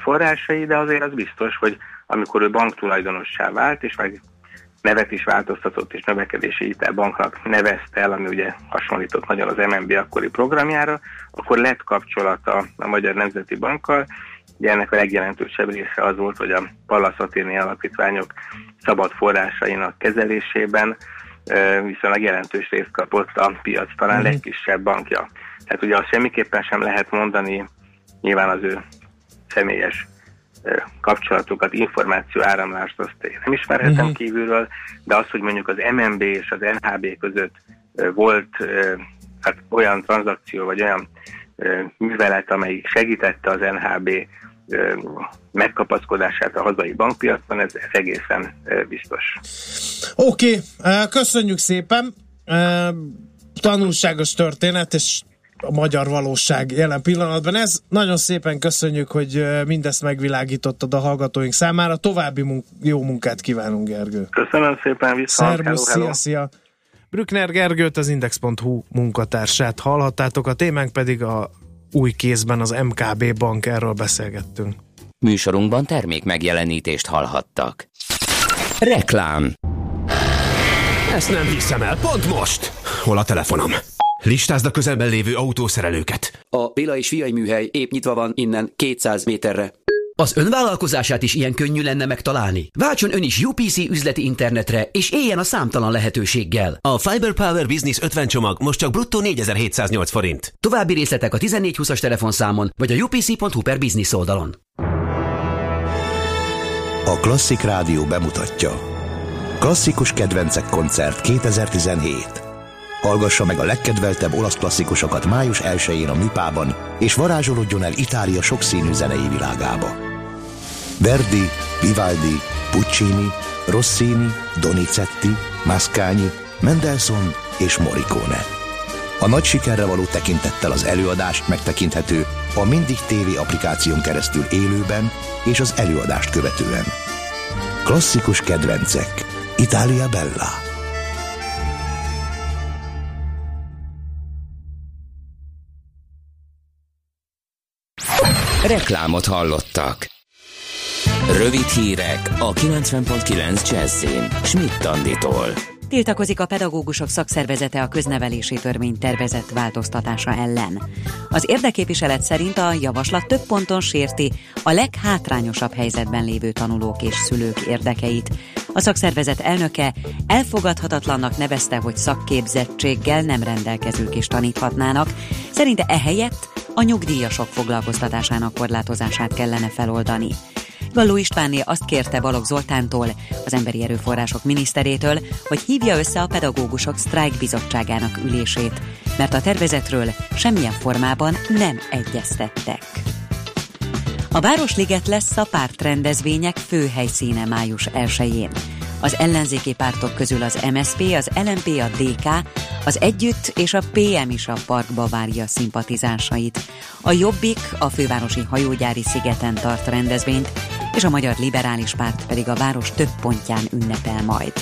Speaker 11: forrásai, de azért az biztos, hogy amikor ő banktulajdonossá vált, és meg nevet is változtatott, és növekedési hitelbanknak nevezte el, ami ugye hasonlított nagyon az MNB akkori programjára, akkor lett kapcsolata a Magyar Nemzeti Bankkal, Ugye ennek a legjelentősebb része az volt, hogy a Pallas Athéni alapítványok szabad forrásainak kezelésében viszonylag jelentős részt kapott a piac talán
Speaker 4: Mhm.
Speaker 11: legkisebb bankja. Tehát ugye azt semmiképpen sem lehet mondani, nyilván az ő személyes kapcsolatokat, információ áramlást azt én nem ismerhetem
Speaker 4: Mhm.
Speaker 11: kívülről, de az, hogy mondjuk az MNB és az NHB között volt hát olyan tranzakció, vagy olyan művelet, amelyik segítette az NHB megkapaszkodását a hazai bankpiacon, ez, ez egészen biztos.
Speaker 4: Oké, okay, köszönjük szépen. Tanulságos történet, és a magyar valóság jelen pillanatban. Ez nagyon szépen köszönjük, hogy mindezt megvilágítottad a hallgatóink számára. További munk- jó munkát kívánunk, Gergő.
Speaker 11: Köszönöm szépen, viszont
Speaker 4: Szervusz, szia, szia. Brückner Gergőt, az Index.hu munkatársát hallhattátok, a témánk pedig a új kézben az MKB bank, erről beszélgettünk.
Speaker 1: Műsorunkban termék megjelenítést hallhattak. Reklám
Speaker 12: Ezt nem hiszem el, pont most! Hol a telefonom? Listázd a közelben lévő autószerelőket.
Speaker 13: A Béla és Fiai műhely épp nyitva van innen 200 méterre.
Speaker 14: Az önvállalkozását is ilyen könnyű lenne megtalálni. Váltson ön is UPC üzleti internetre, és éljen a számtalan lehetőséggel.
Speaker 12: A Fiber Power Business 50 csomag most csak bruttó 4708 forint.
Speaker 14: További részletek a 1420-as telefonszámon, vagy a upc.hu per business oldalon.
Speaker 8: A Klasszik Rádió bemutatja. Klasszikus kedvencek koncert 2017. Hallgassa meg a legkedveltebb olasz klasszikusokat május 1-én a Műpában, és varázsolódjon el Itália sokszínű zenei világába. Verdi, Vivaldi, Puccini, Rossini, Donizetti, Mascagni, Mendelssohn és Morricone. A nagy sikerre való tekintettel az előadást megtekinthető a Mindig TV applikáción keresztül élőben és az előadást követően. Klasszikus kedvencek. Italia Bella.
Speaker 1: Reklámot hallottak. Rövid hírek a 90.9 Jazzin. Schmidt Anditól.
Speaker 6: Tiltakozik a pedagógusok szakszervezete a köznevelési törvény tervezett változtatása ellen. Az érdeképviselet szerint a javaslat több ponton sérti a leghátrányosabb helyzetben lévő tanulók és szülők érdekeit. A szakszervezet elnöke elfogadhatatlannak nevezte, hogy szakképzettséggel nem rendelkezők is taníthatnának. Szerinte ehelyett a nyugdíjasok foglalkoztatásának korlátozását kellene feloldani. Galló Istvánné azt kérte Balogh Zoltántól, az Emberi Erőforrások miniszterétől, hogy hívja össze a pedagógusok sztrájk bizottságának ülését, mert a tervezetről semmilyen formában nem egyeztettek. A Városliget lesz a pártrendezvények fő helyszíne május 1-én. Az ellenzéki pártok közül az MSP, az LMP, a DK, az Együtt és a PM is a parkba várja a szimpatizánsait. A Jobbik a fővárosi hajógyári szigeten tart rendezvényt, és a Magyar Liberális Párt pedig a város több pontján ünnepel majd.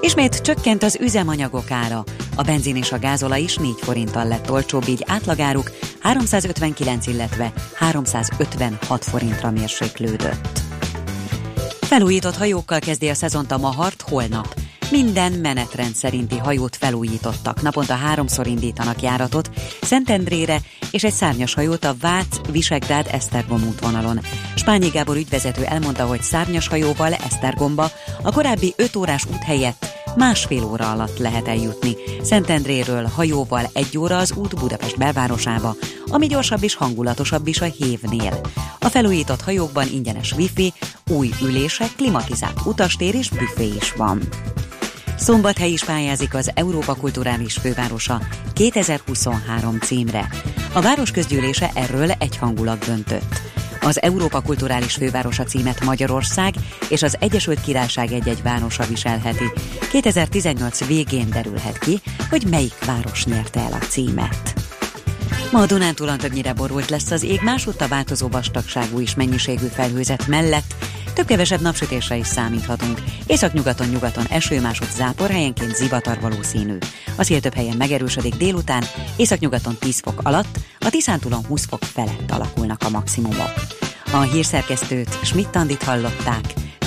Speaker 6: Ismét csökkent az üzemanyagok ára. A benzin és a gázola is 4 forinttal lett olcsóbb, így átlagáruk 359, illetve 356 forintra mérséklődött. Felújított hajókkal kezdi a szezont a Mahart holnap. Minden menetrend szerinti hajót felújítottak. Naponta háromszor indítanak járatot Szentendrére és egy szárnyas hajót a Vác Visegrád Esztergom útvonalon. Spányi Gábor ügyvezető elmondta, hogy szárnyas hajóval Esztergomba a korábbi 5 órás út helyett másfél óra alatt lehet eljutni. Szentendréről hajóval egy óra az út Budapest belvárosába, ami gyorsabb és hangulatosabb is a hévnél. A felújított hajókban ingyenes wifi, új ülések, klimatizált utastér és büfé is van. Szombathely is pályázik az Európa Kulturális Fővárosa 2023 címre. A városközgyűlése erről egyhangulag döntött. Az Európa Kulturális Fővárosa címet Magyarország és az Egyesült Királyság egy-egy városa viselheti. 2018 végén derülhet ki, hogy melyik város nyerte el a címet. Ma a Dunántúlon többnyire borult lesz az ég, másútt a változó vastagságú és mennyiségű felhőzet mellett több-kevesebb napsütésre is számíthatunk. Északnyugaton, nyugaton eső, másod zápor, helyenként zivatar valószínű. A szél több helyen megerősödik délután, északnyugaton 10 fok alatt, a Tiszántúlon 20 fok felett alakulnak a maximumok. A hírszerkesztőt Schmidt-Tandit hallották.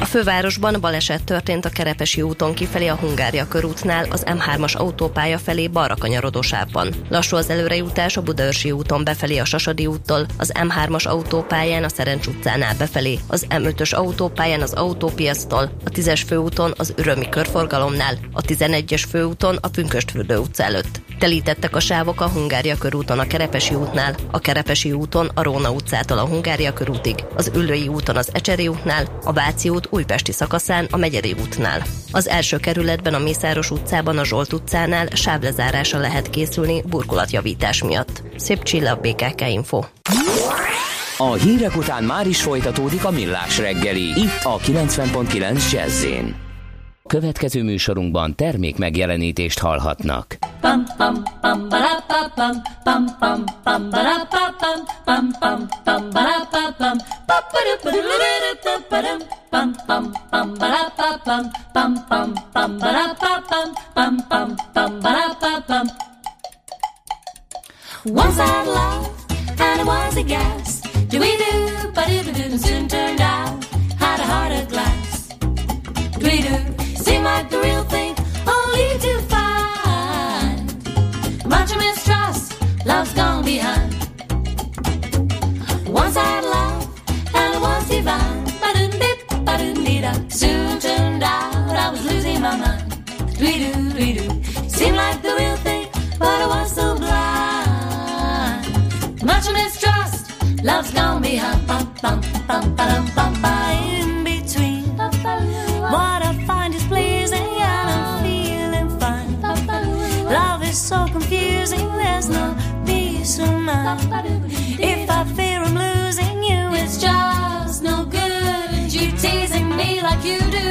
Speaker 15: A fővárosban baleset történt a Kerepesi úton kifelé a Hungária körútnál, az M3-as autópálya felé balra kanyarodó. Lassú az előrejutás a Budaörsi úton befelé a Sasadi úttól, az M3-as autópályán a Szerencs utcánál befelé, az M5-ös autópályán az autópiasztól, a 10-es főúton az Ürömi körforgalomnál, a 11-es főúton a Pünköstfürdő utca előtt. Telítettek a sávok a Hungária körúton a Kerepesi útnál, a Kerepesi úton a Róna utcától a Hungária körútig, az Üllői úton az Ecseri útnál, a Váci út újpesti szakaszán a Megyeri útnál. Az első kerületben a Mészáros utcában a Zsolt utcánál sávlezárása lehet készülni burkolatjavítás miatt. Szép csillag BKK Info.
Speaker 1: A hírek után már is folytatódik a millás reggeli, itt a 90.9 jazz Következő műsorunkban termék megjelenítést hallhatnak.
Speaker 10: Once I love and it was a gas. Do we do, but it soon turned out. Had a heart of glass. Do we do? Seemed like the real thing, only to find much mistrust. Love's gone behind. Once I had love and it was divine. Ba-dum-dip, ba-dum-dee-da. Soon turned out I was losing my mind. Dwee-doo, dwee-doo. Seemed like the real thing, but I was so blind. Much mistrust. Love's gone behind. Bum, bum, bum, ba-dum, bum, ba. Is so confusing, there's no peace of mind. If I fear I'm losing you, it's just no good. You teasing me like you do.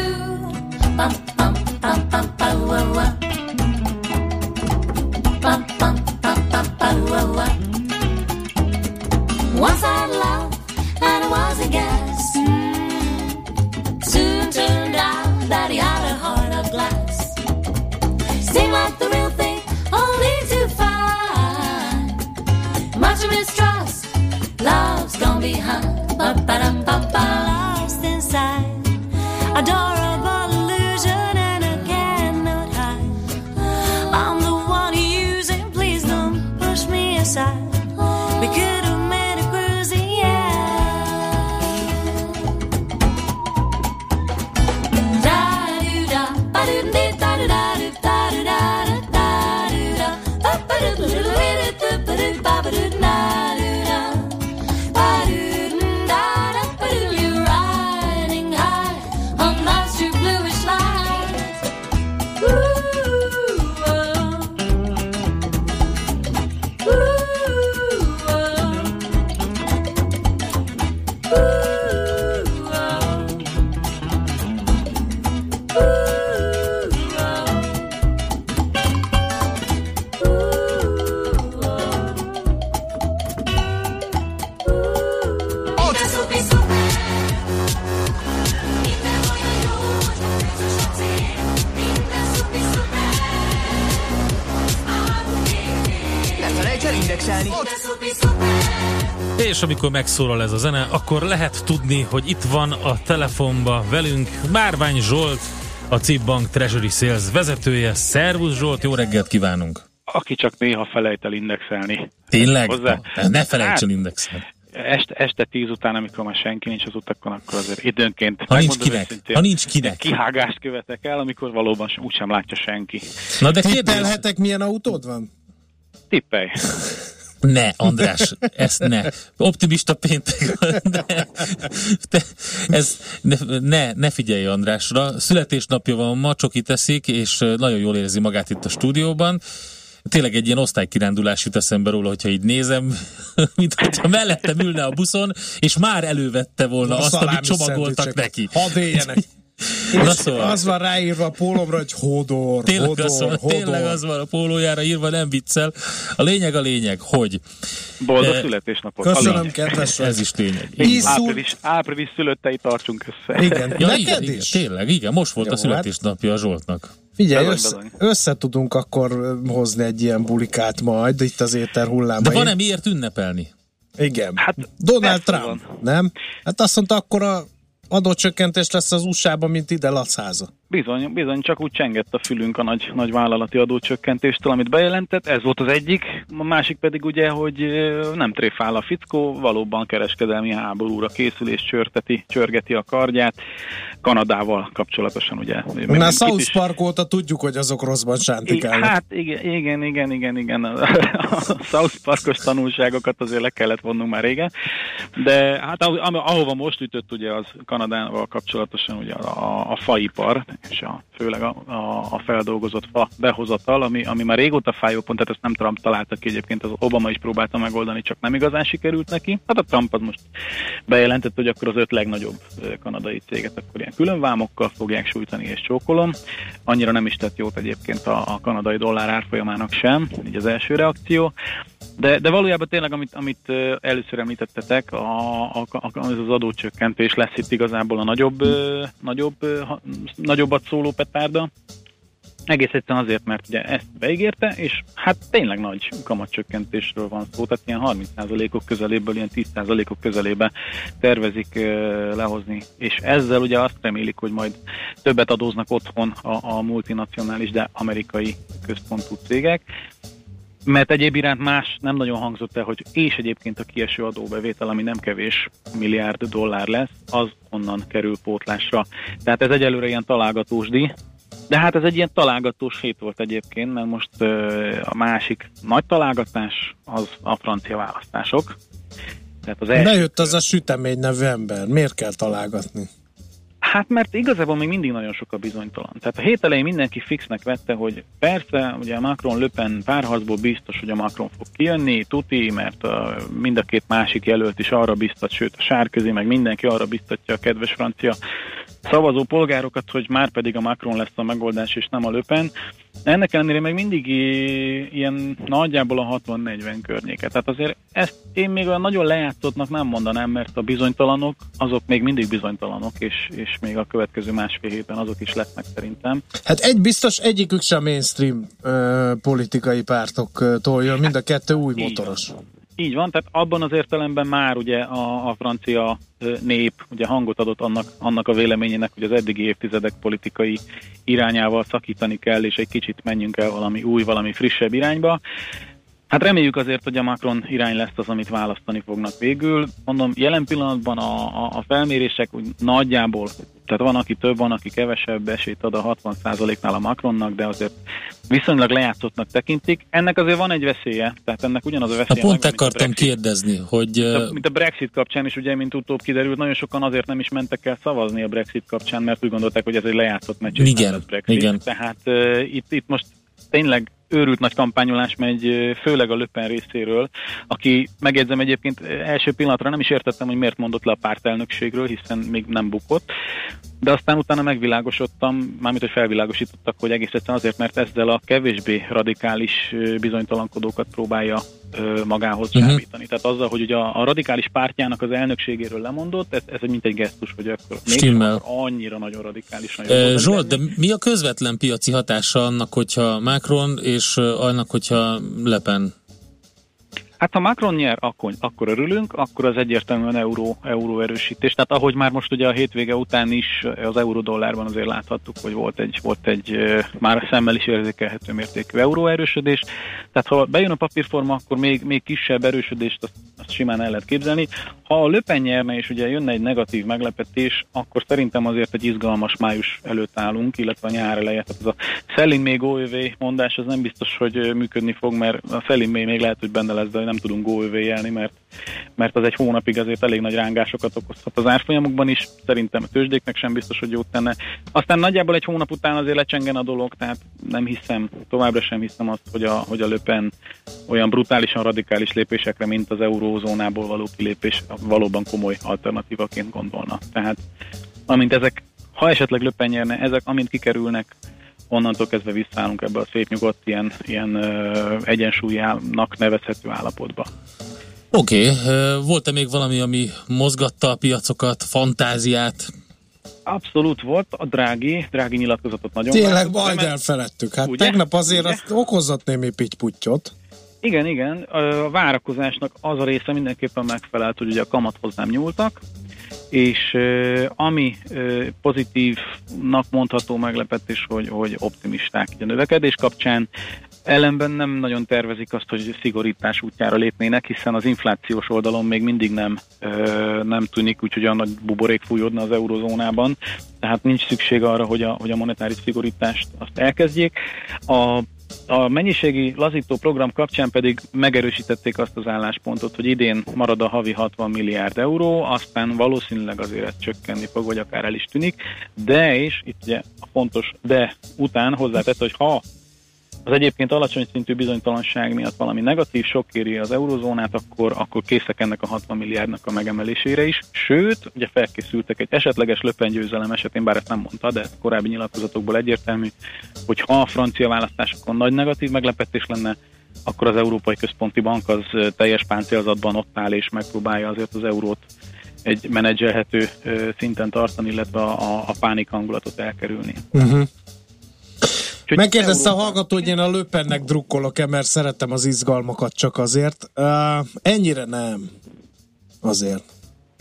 Speaker 10: Once I had and it was a guess. Hmm. Soon turned out that he had a heart of glass. Seemed like the real much mistrust. Love's gone behind, ba ba dum ba ba. Lost inside, adorable illusion, and I cannot hide. I'm the one using, please don't push me aside.
Speaker 3: És amikor megszólal ez a zene, akkor lehet tudni, hogy itt van a telefonba velünk Márvány Zsolt, a CIP Bank Treasury Sales vezetője. Szervusz Zsolt, jó reggelt kívánunk!
Speaker 16: Aki csak néha felejt el indexelni.
Speaker 3: Tényleg?
Speaker 16: Hozzá.
Speaker 3: Ne felejts el
Speaker 16: Hát,
Speaker 3: indexelni.
Speaker 16: Este, este tíz után, amikor már senki nincs az utakon, akkor azért időnként
Speaker 3: Ha nincs kinek,
Speaker 16: őszintén,
Speaker 3: ha nincs kinek.
Speaker 16: Kihágást követek el, amikor valóban sem, úgysem látja senki.
Speaker 3: Na de
Speaker 17: Tippelhetek, milyen autód van?
Speaker 16: Tippelj.
Speaker 3: Ne, András, ezt ne. Optimista péntek. De, de, ez, ne, ne, ne figyelj Andrásra. Születésnapja van ma, csoki teszik, és nagyon jól érzi magát itt a stúdióban. Tényleg egy ilyen osztálykirándulás jut eszembe róla, hogyha így nézem, mint hogyha mellettem ülne a buszon, és már elővette volna
Speaker 17: A
Speaker 3: azt, amit csomagoltak neki.
Speaker 17: Hadd éljenek.
Speaker 3: Na szóval.
Speaker 17: az van ráírva a pólomra, hogy hodor,
Speaker 3: Tényleg
Speaker 17: hodor,
Speaker 3: az, van,
Speaker 17: hodor.
Speaker 3: tényleg az van a pólójára írva, nem viccel. A lényeg a lényeg, hogy...
Speaker 16: Boldog
Speaker 3: Eh,
Speaker 16: születésnapot.
Speaker 17: Köszönöm, kedves.
Speaker 3: Ez is lényeg.
Speaker 16: Április, április szülöttei tartsunk össze.
Speaker 17: Igen.
Speaker 3: Ja,
Speaker 17: Neked
Speaker 3: igen, igen,
Speaker 17: is?
Speaker 3: tényleg, igen, most volt
Speaker 17: Jó,
Speaker 3: a születésnapja a Zsoltnak.
Speaker 17: Figyelj,
Speaker 16: Bizony,
Speaker 17: össze, össze tudunk akkor hozni egy ilyen bulikát majd itt az éter
Speaker 3: De
Speaker 17: hullámain.
Speaker 3: van-e miért ünnepelni?
Speaker 17: Igen.
Speaker 16: Hát,
Speaker 17: Donald Trump, nem? Hát azt mondta, akkor a adócsökkentés lesz az USA-ban, mint ide Lacháza.
Speaker 16: Bizony, bizony, csak úgy csengett a fülünk a nagy, nagy vállalati adócsökkentéstől, amit bejelentett, ez volt az egyik, a másik pedig ugye, hogy nem tréfál a fickó, valóban kereskedelmi háborúra készül és csörteti, csörgeti a kardját, Kanadával kapcsolatosan ugye. Itt
Speaker 17: South
Speaker 16: is-
Speaker 17: Park óta tudjuk, hogy azok rosszban sántikálnak.
Speaker 16: Hát igen, igen, igen, igen, igen. A, a South Parkos tanulságokat azért le kellett vonnunk már régen. De hát ahova most ütött ugye az Kanadával kapcsolatosan ugye a, a faipar, és a, főleg a, a, a feldolgozott fa behozatal, ami, ami már régóta fájó pont, tehát ezt nem Trump találta ki egyébként, az Obama is próbálta megoldani, csak nem igazán sikerült neki. Hát a Trump az most bejelentett, hogy akkor az öt legnagyobb kanadai céget akkor ilyen külön vámokkal fogják sújtani és csókolom. Annyira nem is tett jót egyébként a, a kanadai dollár árfolyamának sem, így az első reakció. De, de valójában tényleg, amit, amit először említettetek, a, a, a, az adócsökkentés lesz itt igazából a nagyobb, nagyobb, ha- nagyobbat szóló petárda. Egész egyszerűen azért, mert ugye ezt beígérte, és hát tényleg nagy kamatcsökkentésről van szó, tehát ilyen 30%-ok közeléből, ilyen 10%-ok közelébe tervezik lehozni, és ezzel ugye azt remélik, hogy majd többet adóznak otthon a, a multinacionális, de amerikai központú cégek, mert egyéb iránt más nem nagyon hangzott el, hogy és egyébként a kieső adóbevétel, ami nem kevés milliárd dollár lesz, az onnan kerül pótlásra. Tehát ez egyelőre ilyen találgatós díj, de hát ez egy ilyen találgatós hét volt egyébként, mert most ö, a másik nagy találgatás az a francia választások. Tehát az első
Speaker 17: Bejött az a sütemény nevű ember. Miért kell találgatni?
Speaker 16: Hát mert igazából még mindig nagyon sok a bizonytalan. Tehát a hét elején mindenki fixnek vette, hogy persze, ugye a Macron Löpen párharcból biztos, hogy a Macron fog kijönni, tuti, mert a, mind a két másik jelölt is arra biztat, sőt a sárközi, meg mindenki arra biztatja a kedves francia szavazó polgárokat, hogy már pedig a Macron lesz a megoldás, és nem a Löpen. Ennek ellenére még mindig ilyen nagyjából a 60-40 környéke. Tehát azért ezt én még olyan nagyon lejátszottnak nem mondanám, mert a bizonytalanok, azok még mindig bizonytalanok, és, és még a következő másfél héten azok is lesznek szerintem.
Speaker 17: Hát egy biztos, egyikük sem mainstream ö, politikai pártoktól jön, mind a kettő új motoros.
Speaker 16: Így van, tehát abban az értelemben már ugye a, a francia nép ugye hangot adott annak, annak a véleményének, hogy az eddigi évtizedek politikai irányával szakítani kell, és egy kicsit menjünk el valami új, valami frissebb irányba. Hát reméljük azért, hogy a Macron irány lesz az, amit választani fognak végül. Mondom, jelen pillanatban a, a, a felmérések úgy nagyjából, tehát van, aki több, van, aki kevesebb esélyt ad a 60%-nál a Macronnak, de azért viszonylag lejátszottnak tekintik. Ennek azért van egy veszélye, tehát ennek ugyanaz a
Speaker 3: Na
Speaker 16: veszélye.
Speaker 3: pont
Speaker 16: megvan, a
Speaker 3: akartam
Speaker 16: Brexit.
Speaker 3: kérdezni, hogy
Speaker 16: a, mint a Brexit kapcsán is, ugye, mint utóbb kiderült, nagyon sokan azért nem is mentek el szavazni a Brexit kapcsán, mert úgy gondolták, hogy ez egy lejátszott meccs,
Speaker 3: Igen,
Speaker 16: Brexit.
Speaker 3: igen.
Speaker 16: Tehát uh, itt, itt most tényleg őrült nagy kampányolás megy, főleg a Löpen részéről, aki megjegyzem egyébként első pillanatra nem is értettem, hogy miért mondott le a pártelnökségről, hiszen még nem bukott, de aztán utána megvilágosodtam, mármint, hogy felvilágosítottak, hogy egész egyszerűen azért, mert ezzel a kevésbé radikális bizonytalankodókat próbálja magához
Speaker 3: Mhm.
Speaker 16: csábítani. Tehát azzal, hogy ugye a, a radikális pártjának az elnökségéről lemondott, ez, ez egy mint egy gesztus, hogy akkor
Speaker 3: Stimmel.
Speaker 16: annyira nagyon radikálisan
Speaker 3: Ö,
Speaker 16: jobboldali
Speaker 3: Zsolt, de mi a közvetlen piaci hatása annak, hogyha Macron, és annak, hogyha Le Pen?
Speaker 16: Hát ha Macron nyer, akkor, akkor örülünk, akkor az egyértelműen euró, euró erősítés. Tehát ahogy már most ugye a hétvége után is az euró-dollárban azért láthattuk, hogy volt egy, volt egy már szemmel is érzékelhető mértékű euró erősödés. Tehát ha bejön a papírforma, akkor még, még kisebb erősödést azt, azt simán el lehet képzelni. Ha a Löpen nyerne és ugye jönne egy negatív meglepetés, akkor szerintem azért egy izgalmas május előtt állunk, illetve a nyár eleje. Tehát ez a Selling még OÖV mondás, az nem biztos, hogy működni fog, mert a Selling még lehet, hogy benne lesz, de nem tudunk OÖV-jelni, mert, mert az egy hónapig azért elég nagy rángásokat okozhat az árfolyamokban is. Szerintem a tőzsdéknek sem biztos, hogy jót tenne. Aztán nagyjából egy hónap után azért lecsengen a dolog, tehát nem hiszem, továbbra sem hiszem azt, hogy a, hogy a Löpen olyan brutálisan radikális lépésekre, mint az eurózónából való kilépés valóban komoly alternatívaként gondolna. Tehát amint ezek, ha esetleg Löpen nyerne, ezek amint kikerülnek, onnantól kezdve visszaállunk ebbe a szép nyugodt ilyen, ilyen egyensúlyának nevezhető állapotba.
Speaker 3: Oké, okay. volt-e még valami, ami mozgatta a piacokat, fantáziát?
Speaker 16: Abszolút volt, a drági, drági nyilatkozatot nagyon
Speaker 4: Tényleg majd elfeledtük. Hát
Speaker 16: Ugye?
Speaker 4: tegnap azért
Speaker 16: Ugye?
Speaker 4: azt okozott némi pittyputtyot.
Speaker 16: Igen, igen, a várakozásnak az a része mindenképpen megfelelt, hogy ugye a kamathoz nem nyúltak, és ami pozitívnak mondható meglepetés, hogy, hogy optimisták a növekedés kapcsán, ellenben nem nagyon tervezik azt, hogy szigorítás útjára lépnének, hiszen az inflációs oldalon még mindig nem, nem tűnik, úgyhogy a nagy buborék fújódna az eurozónában, tehát nincs szükség arra, hogy a, hogy a monetáris szigorítást azt elkezdjék. A a mennyiségi lazító program kapcsán pedig megerősítették azt az álláspontot, hogy idén marad a havi 60 milliárd euró, aztán valószínűleg azért ez csökkenni fog, vagy akár el is tűnik, de, és itt ugye a fontos de után hozzátette, hogy ha az egyébként alacsony szintű bizonytalanság miatt valami negatív sok éri az eurozónát, akkor, akkor készek ennek a 60 milliárdnak a megemelésére is. Sőt, ugye felkészültek egy esetleges löpengyőzelem esetén, bár ezt nem mondta, de korábbi nyilatkozatokból egyértelmű, hogy ha a francia választásokon nagy negatív meglepetés lenne, akkor az Európai Központi Bank az teljes páncélzatban ott áll és megpróbálja azért az eurót egy menedzselhető szinten tartani, illetve a, a pánik hangulatot elkerülni.
Speaker 4: Uh-huh.
Speaker 16: Úgyhogy
Speaker 4: Megkérdezte a
Speaker 16: Európa-
Speaker 4: hallgató, hogy én a löpennek drukkolok-e, mert szeretem az izgalmakat csak azért. Uh, ennyire nem. Azért.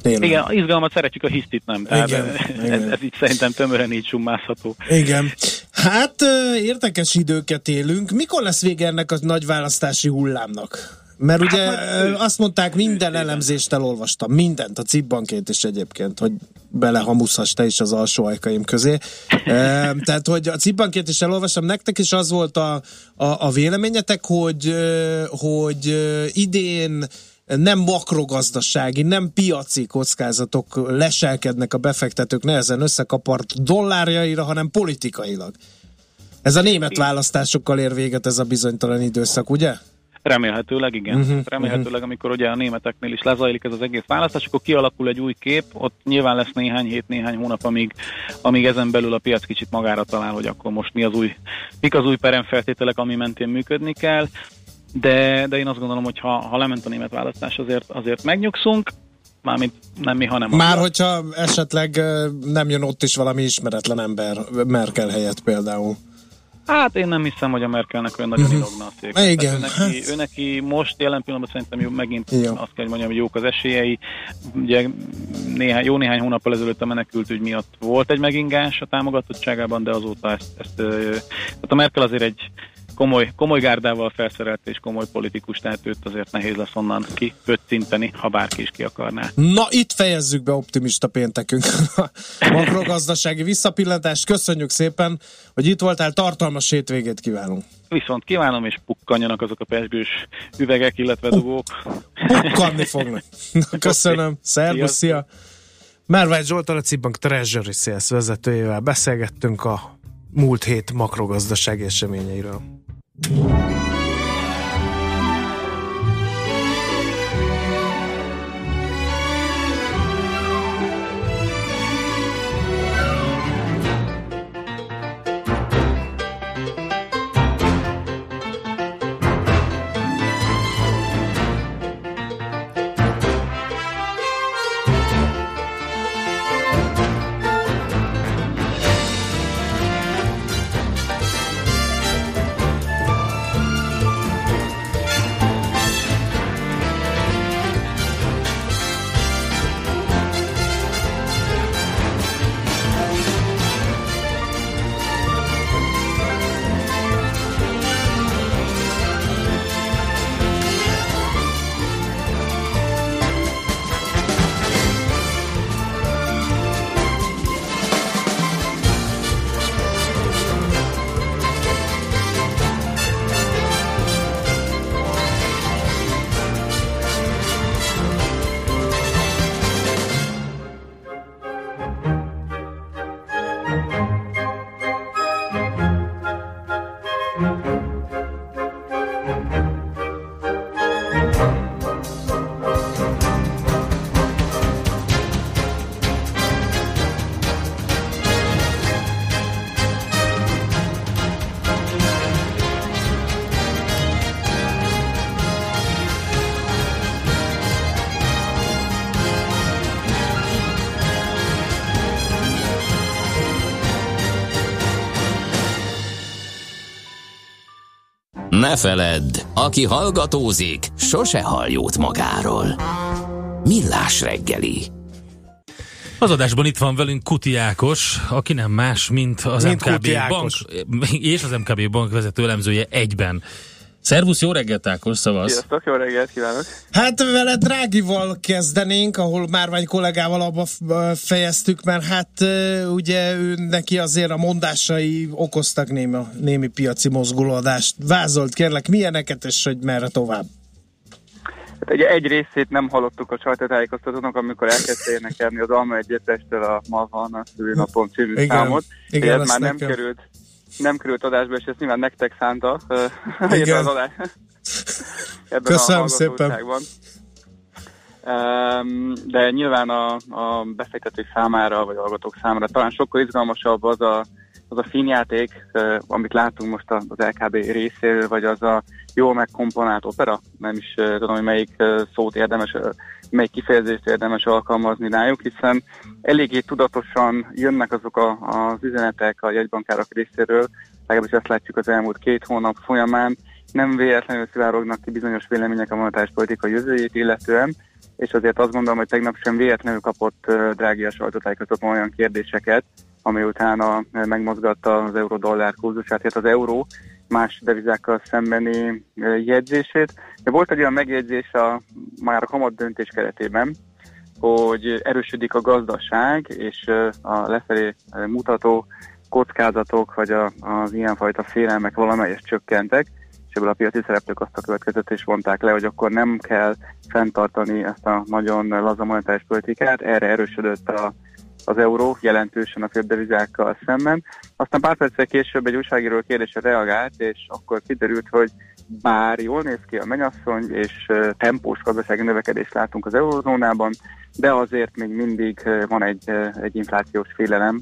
Speaker 4: Tényleg.
Speaker 16: Igen, a izgalmat szeretjük, a hisztit nem. Tehát
Speaker 4: Igen,
Speaker 16: ez,
Speaker 4: igen.
Speaker 16: ez így szerintem tömören így summázható.
Speaker 4: Igen. Hát érdekes időket élünk. Mikor lesz vége ennek a nagy választási hullámnak? Mert ugye
Speaker 16: Hát
Speaker 4: ö, azt mondták, minden elemzést elolvastam, mindent, a cipbankét is egyébként, hogy belehamuszhass te is az alsó ajkaim közé. Tehát, hogy a cipbankét is elolvastam, nektek is az volt a, a, a véleményetek, hogy, hogy idén nem makrogazdasági, nem piaci kockázatok leselkednek a befektetők nehezen összekapart dollárjaira, hanem politikailag. Ez a német választásokkal ér véget ez a bizonytalan időszak, ugye?
Speaker 16: Remélhetőleg igen. Uh-huh, Remélhetőleg, amikor ugye a németeknél is lezajlik ez az egész választás, akkor kialakul egy új kép, ott nyilván lesz néhány hét, néhány hónap, amíg, amíg ezen belül a piac kicsit magára talál, hogy akkor most mi az új, mik az új peremfeltételek, ami mentén működni kell. De, de én azt gondolom, hogy ha, ha lement a német választás, azért, azért megnyugszunk, mármint nem mi, hanem
Speaker 4: Már hogyha esetleg nem jön ott is valami ismeretlen ember Merkel helyett például.
Speaker 16: Hát én nem hiszem, hogy a Merkelnek olyan nagyon
Speaker 4: Mhm.
Speaker 16: irogna a szék.
Speaker 4: Igen,
Speaker 16: ő, neki, ő neki most jelen pillanatban szerintem jó, megint
Speaker 4: Jó.
Speaker 16: azt kell, hogy mondjam, hogy jók az esélyei. Ugye néhány, jó néhány hónappal ezelőtt a menekültügy miatt volt egy megingás a támogatottságában, de azóta ezt, ezt tehát a Merkel azért egy komoly, komoly gárdával felszerelt és komoly politikus, tehát őt azért nehéz lesz onnan kipöccinteni, ha bárki is ki akarná.
Speaker 4: Na, itt fejezzük be optimista péntekünk a makrogazdasági visszapillantást. Köszönjük szépen, hogy itt voltál, tartalmas hétvégét kívánunk.
Speaker 16: Viszont kívánom, és pukkanjanak azok a pesgős üvegek, illetve dugók.
Speaker 4: Pukkanni fognak. Na, Köszönöm. Szervusz, szia. Márvány Zsoltal, a Cibbank Treasury Sales vezetőjével beszélgettünk a múlt hét makrogazdasági eseményeiről.
Speaker 1: Música Ne feledd, aki hallgatózik, sose hall jót magáról. Millás reggeli.
Speaker 3: Az adásban itt van velünk Kuti Ákos, aki nem más, mint az
Speaker 17: Mint
Speaker 3: MKB
Speaker 17: Kuti
Speaker 3: bank,
Speaker 17: Ákos.
Speaker 3: és az MKB bank vezető elemzője egyben. Szervusz, jó reggelt Ákos, szavasz!
Speaker 18: Sziasztok, jó reggelt kívánok!
Speaker 17: Hát vele Drágival kezdenénk, ahol Márvány kollégával abba fejeztük, mert hát ugye ő neki azért a mondásai okoztak némi, némi piaci mozgulódást. Vázolt kérlek, milyeneket és hogy merre tovább?
Speaker 18: Hát egy, egy részét nem hallottuk a sajtótájékoztatónak, amikor elkezdte énekelni az Alma Egyetestől a Ma van a szülőnapom című
Speaker 17: Igen,
Speaker 18: számot.
Speaker 17: igen,
Speaker 18: ez már nem
Speaker 17: nekem.
Speaker 18: került, nem került adásba, és ezt nyilván nektek szánta
Speaker 17: Igen.
Speaker 18: az adás. Ebben
Speaker 17: Köszönöm
Speaker 18: a
Speaker 17: szépen.
Speaker 18: de nyilván a, a befektetők számára, vagy hallgatók számára talán sokkal izgalmasabb az a, az a színjáték, uh, amit látunk most az LKB részéről, vagy az a jól megkomponált opera, nem is tudom, hogy melyik szót érdemes, melyik kifejezést érdemes alkalmazni rájuk, hiszen eléggé tudatosan jönnek azok a, az üzenetek a jegybankárok részéről, legalábbis azt látjuk az elmúlt két hónap folyamán, nem véletlenül szivárognak ki bizonyos vélemények a monetáris politika jövőjét illetően, és azért azt gondolom, hogy tegnap sem véletlenül kapott drági a sajtótájékoztató olyan kérdéseket, ami utána megmozgatta az euró-dollár kurzusát, tehát az euró más devizákkal szembeni jegyzését. De volt egy olyan megjegyzés a, már a kamat döntés keretében, hogy erősödik a gazdaság, és a lefelé mutató kockázatok, vagy a, az ilyenfajta félelmek valamelyes csökkentek, és ebből a piaci szereplők azt a következtetést vonták le, hogy akkor nem kell fenntartani ezt a nagyon laza monetáris politikát, erre erősödött a, az euró jelentősen a devizákkal szemben. Aztán pár perccel később egy újságíró kérdésre reagált, és akkor kiderült, hogy bár jól néz ki a mennyasszony, és tempós gazdasági növekedést látunk az eurozónában, de azért még mindig van egy, egy inflációs félelem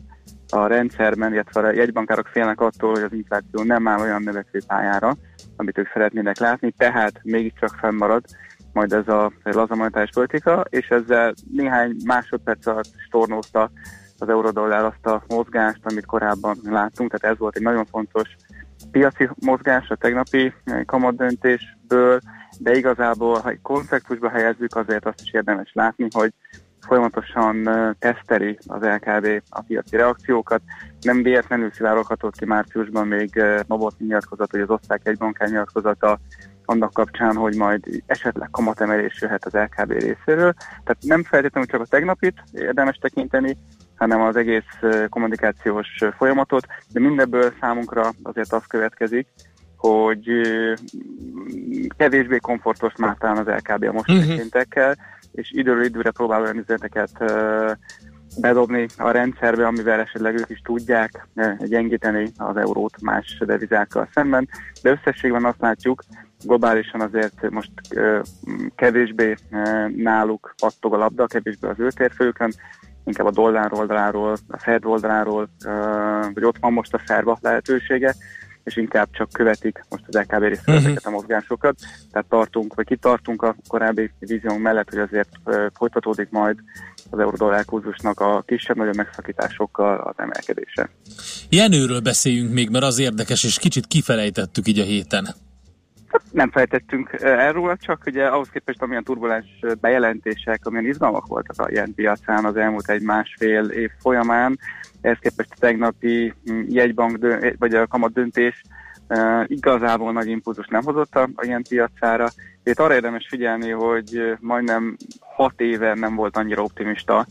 Speaker 18: a rendszerben, illetve a jegybankárok félnek attól, hogy az infláció nem áll olyan növekvő pályára, amit ők szeretnének látni, tehát mégiscsak fennmarad majd ez a laza monetáris politika, és ezzel néhány másodperc alatt stornózta az eurodollár azt a mozgást, amit korábban láttunk, tehát ez volt egy nagyon fontos piaci mozgás a tegnapi eh, kamatdöntésből, de igazából, ha egy kontextusba helyezzük, azért azt is érdemes látni, hogy folyamatosan eh, teszteli az LKB a piaci reakciókat. Nem véletlenül szivároghatott ki márciusban még eh, Novotny nyilatkozat, hogy az osztrák egybankár nyilatkozata annak kapcsán, hogy majd esetleg kamatemelés jöhet az LKB részéről. Tehát nem feltétlenül csak a tegnapit érdemes tekinteni, hanem az egész kommunikációs folyamatot, de mindebből számunkra azért az következik, hogy kevésbé komfortos már talán az LKB a mostani
Speaker 17: Mhm.
Speaker 18: uh-huh. szintekkel, és időről időre próbál olyan üzeneteket bedobni a rendszerbe, amivel esetleg ők is tudják eh, gyengíteni az eurót más devizákkal szemben, de összességben azt látjuk, globálisan azért most eh, kevésbé eh, náluk pattog a labda, kevésbé az ő térfőkön, inkább a dollár oldaláról, a Fed oldaláról, vagy ott van most a szerva lehetősége, és inkább csak követik most az LKB részéről
Speaker 17: Mhm.
Speaker 18: ezeket a mozgásokat. Tehát tartunk, vagy kitartunk a korábbi víziónk mellett, hogy azért folytatódik majd az euró-dollár kurzusnak a kisebb-nagyobb megszakításokkal az emelkedése.
Speaker 3: Jenőről beszéljünk még, mert az érdekes, és kicsit kifelejtettük így a héten.
Speaker 18: Nem fejtettünk erről, csak ugye ahhoz képest, amilyen turbulens bejelentések, amilyen izgalmak voltak a ilyen piacán az elmúlt egy másfél év folyamán, ehhez képest a tegnapi mm, jegybank, dö- vagy a kamat döntés ö, igazából nagy impulzus nem hozott a, a ilyen piacára. Itt arra érdemes figyelni, hogy majdnem hat éve nem volt annyira optimista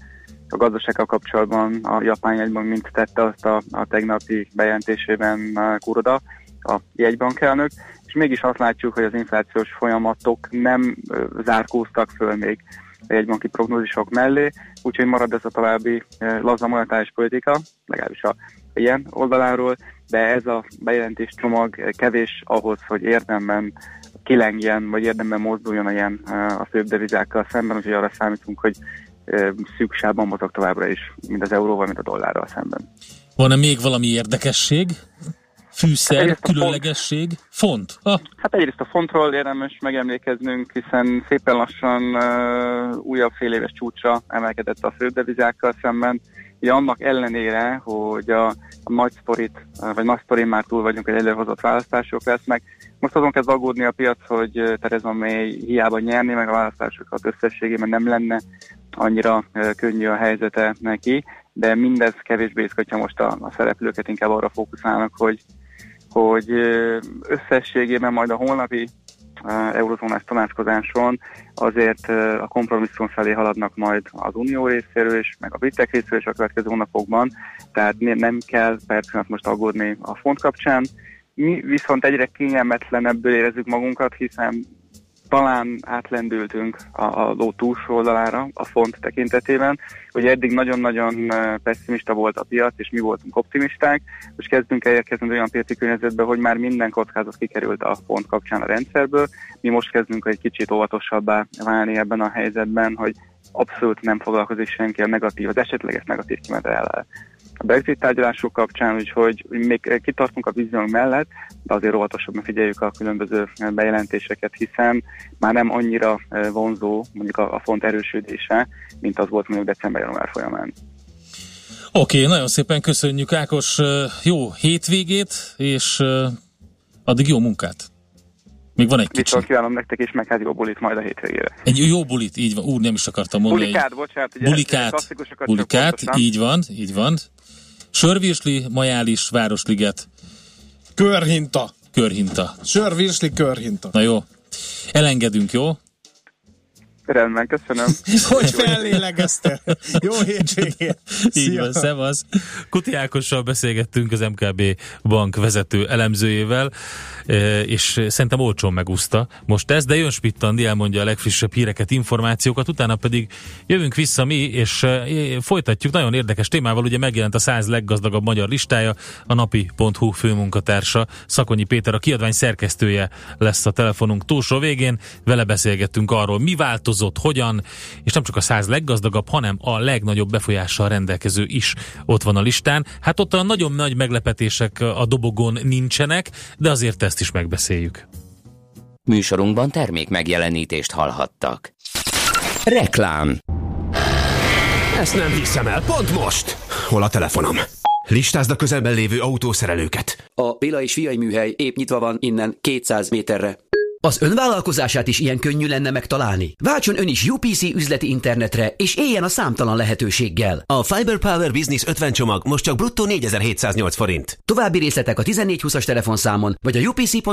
Speaker 18: a gazdasággal kapcsolatban a japán jegybank, mint tette azt a, a tegnapi bejelentésében uh, Kuroda, a jegybankelnök, és mégis azt látjuk, hogy az inflációs folyamatok nem zárkóztak föl még jegybanki prognózisok mellé, úgyhogy marad ez a további laza monetáris politika, legalábbis a, ilyen oldaláról, de ez a bejelentés csomag kevés ahhoz, hogy érdemben kilengjen, vagy érdemben mozduljon a ilyen a főbb devizákkal szemben, úgyhogy arra számítunk, hogy sávban mozog továbbra is, mind az euróval, mind a dollárral szemben.
Speaker 3: Van-e még valami érdekesség? Fűszer,
Speaker 18: Egyrészt
Speaker 3: különlegesség? Font? Ah,
Speaker 18: Hát egyrészt a fontról érdemes megemlékeznünk, hiszen szépen lassan uh, újabb fél éves csúcsra emelkedett a fődevizákkal szemben, hogy annak ellenére, hogy a, a nagy sztorit, vagy nagy sztorin már túl vagyunk, hogy előhozott választások lesznek, most azon kezd aggódni a piac, hogy Theresa May hiába nyerni, meg a választásokat összességében nem lenne annyira könnyű a helyzete neki, de mindez kevésbé izgatja most a, a szereplőket, inkább arra fókuszálnak, hogy, hogy összességében majd a holnapi eurozónás tanácskozáson azért a kompromisszum felé haladnak majd az unió részéről is, meg a britek részéről is a következő hónapokban, tehát ne- nem kell percet most aggódni a font kapcsán. Mi viszont egyre kényelmetlenebből érezzük magunkat, hiszen talán átlendültünk a, a ló túlsó oldalára a font tekintetében. Ugye eddig nagyon-nagyon eh, pessimista volt a piac, és mi voltunk optimisták. Most kezdünk elérkezni olyan piaci környezetbe, hogy már minden kockázat kikerült a font kapcsán a rendszerből. Mi most kezdünk egy kicsit óvatosabbá válni ebben a helyzetben, hogy abszolút nem foglalkozik senki a negatív, az esetleges negatív kimenetel a Brexit tárgyalások kapcsán, úgyhogy még kitartunk a víziónk mellett, de azért óvatosabban figyeljük a különböző bejelentéseket, hiszen már nem annyira eh, vonzó mondjuk a, a font erősödése, mint az volt mondjuk december-január folyamán.
Speaker 3: Oké, okay, nagyon szépen köszönjük Ákos, Ö, jó hétvégét, és addig jó munkát. Még van egy kicsi.
Speaker 18: Viszont kívánom nektek is, meg hát jó bulit majd a hétvégére.
Speaker 3: Egy jó bulit, így van. Úr, nem is akartam mondani.
Speaker 18: Bulikát,
Speaker 3: egy...
Speaker 18: bocsánat, ugye
Speaker 3: bulikát, bulikát, így van, így van. Sörvirsli, Majális, Városliget,
Speaker 17: Körhinta.
Speaker 3: Körhinta.
Speaker 17: Sörvirsli körhinta.
Speaker 3: Na jó. Elengedünk, jó?
Speaker 18: Rendben, köszönöm.
Speaker 17: Hogy fellélegeztél? Jó hétvégét!
Speaker 3: Így van, szevasz. Kuti Ákossal beszélgettünk az MKB bank vezető elemzőjével, eh, és szerintem olcsón megúszta most ez, de jön Spittandi, elmondja a legfrissebb híreket, információkat, utána pedig jövünk vissza mi, és eh, folytatjuk nagyon érdekes témával, ugye megjelent a 100 leggazdagabb magyar listája, a napi.hu főmunkatársa, Szakonyi Péter, a kiadvány szerkesztője lesz a telefonunk túlsó végén, vele beszélgettünk arról, mi változott, hogyan, és nem csak a 100 leggazdagabb, hanem a legnagyobb befolyással rendelkező is ott van a listán. Hát ott a nagyon nagy meglepetések a dobogon nincsenek, de azért ezt is megbeszéljük.
Speaker 1: Műsorunkban termék megjelenítést hallhattak. Reklám.
Speaker 12: Ezt nem hiszem el, pont most! Hol a telefonom? Listázd a közelben lévő autószerelőket.
Speaker 19: A Béla és Fiai műhely épp nyitva van innen 200 méterre.
Speaker 14: Az önvállalkozását is ilyen könnyű lenne megtalálni. Váltson ön is UPC üzleti internetre, és éljen a számtalan lehetőséggel.
Speaker 12: A Fiber Power Business 50 csomag most csak bruttó 4708 forint.
Speaker 14: További részletek a 1420-as telefonszámon, vagy a upc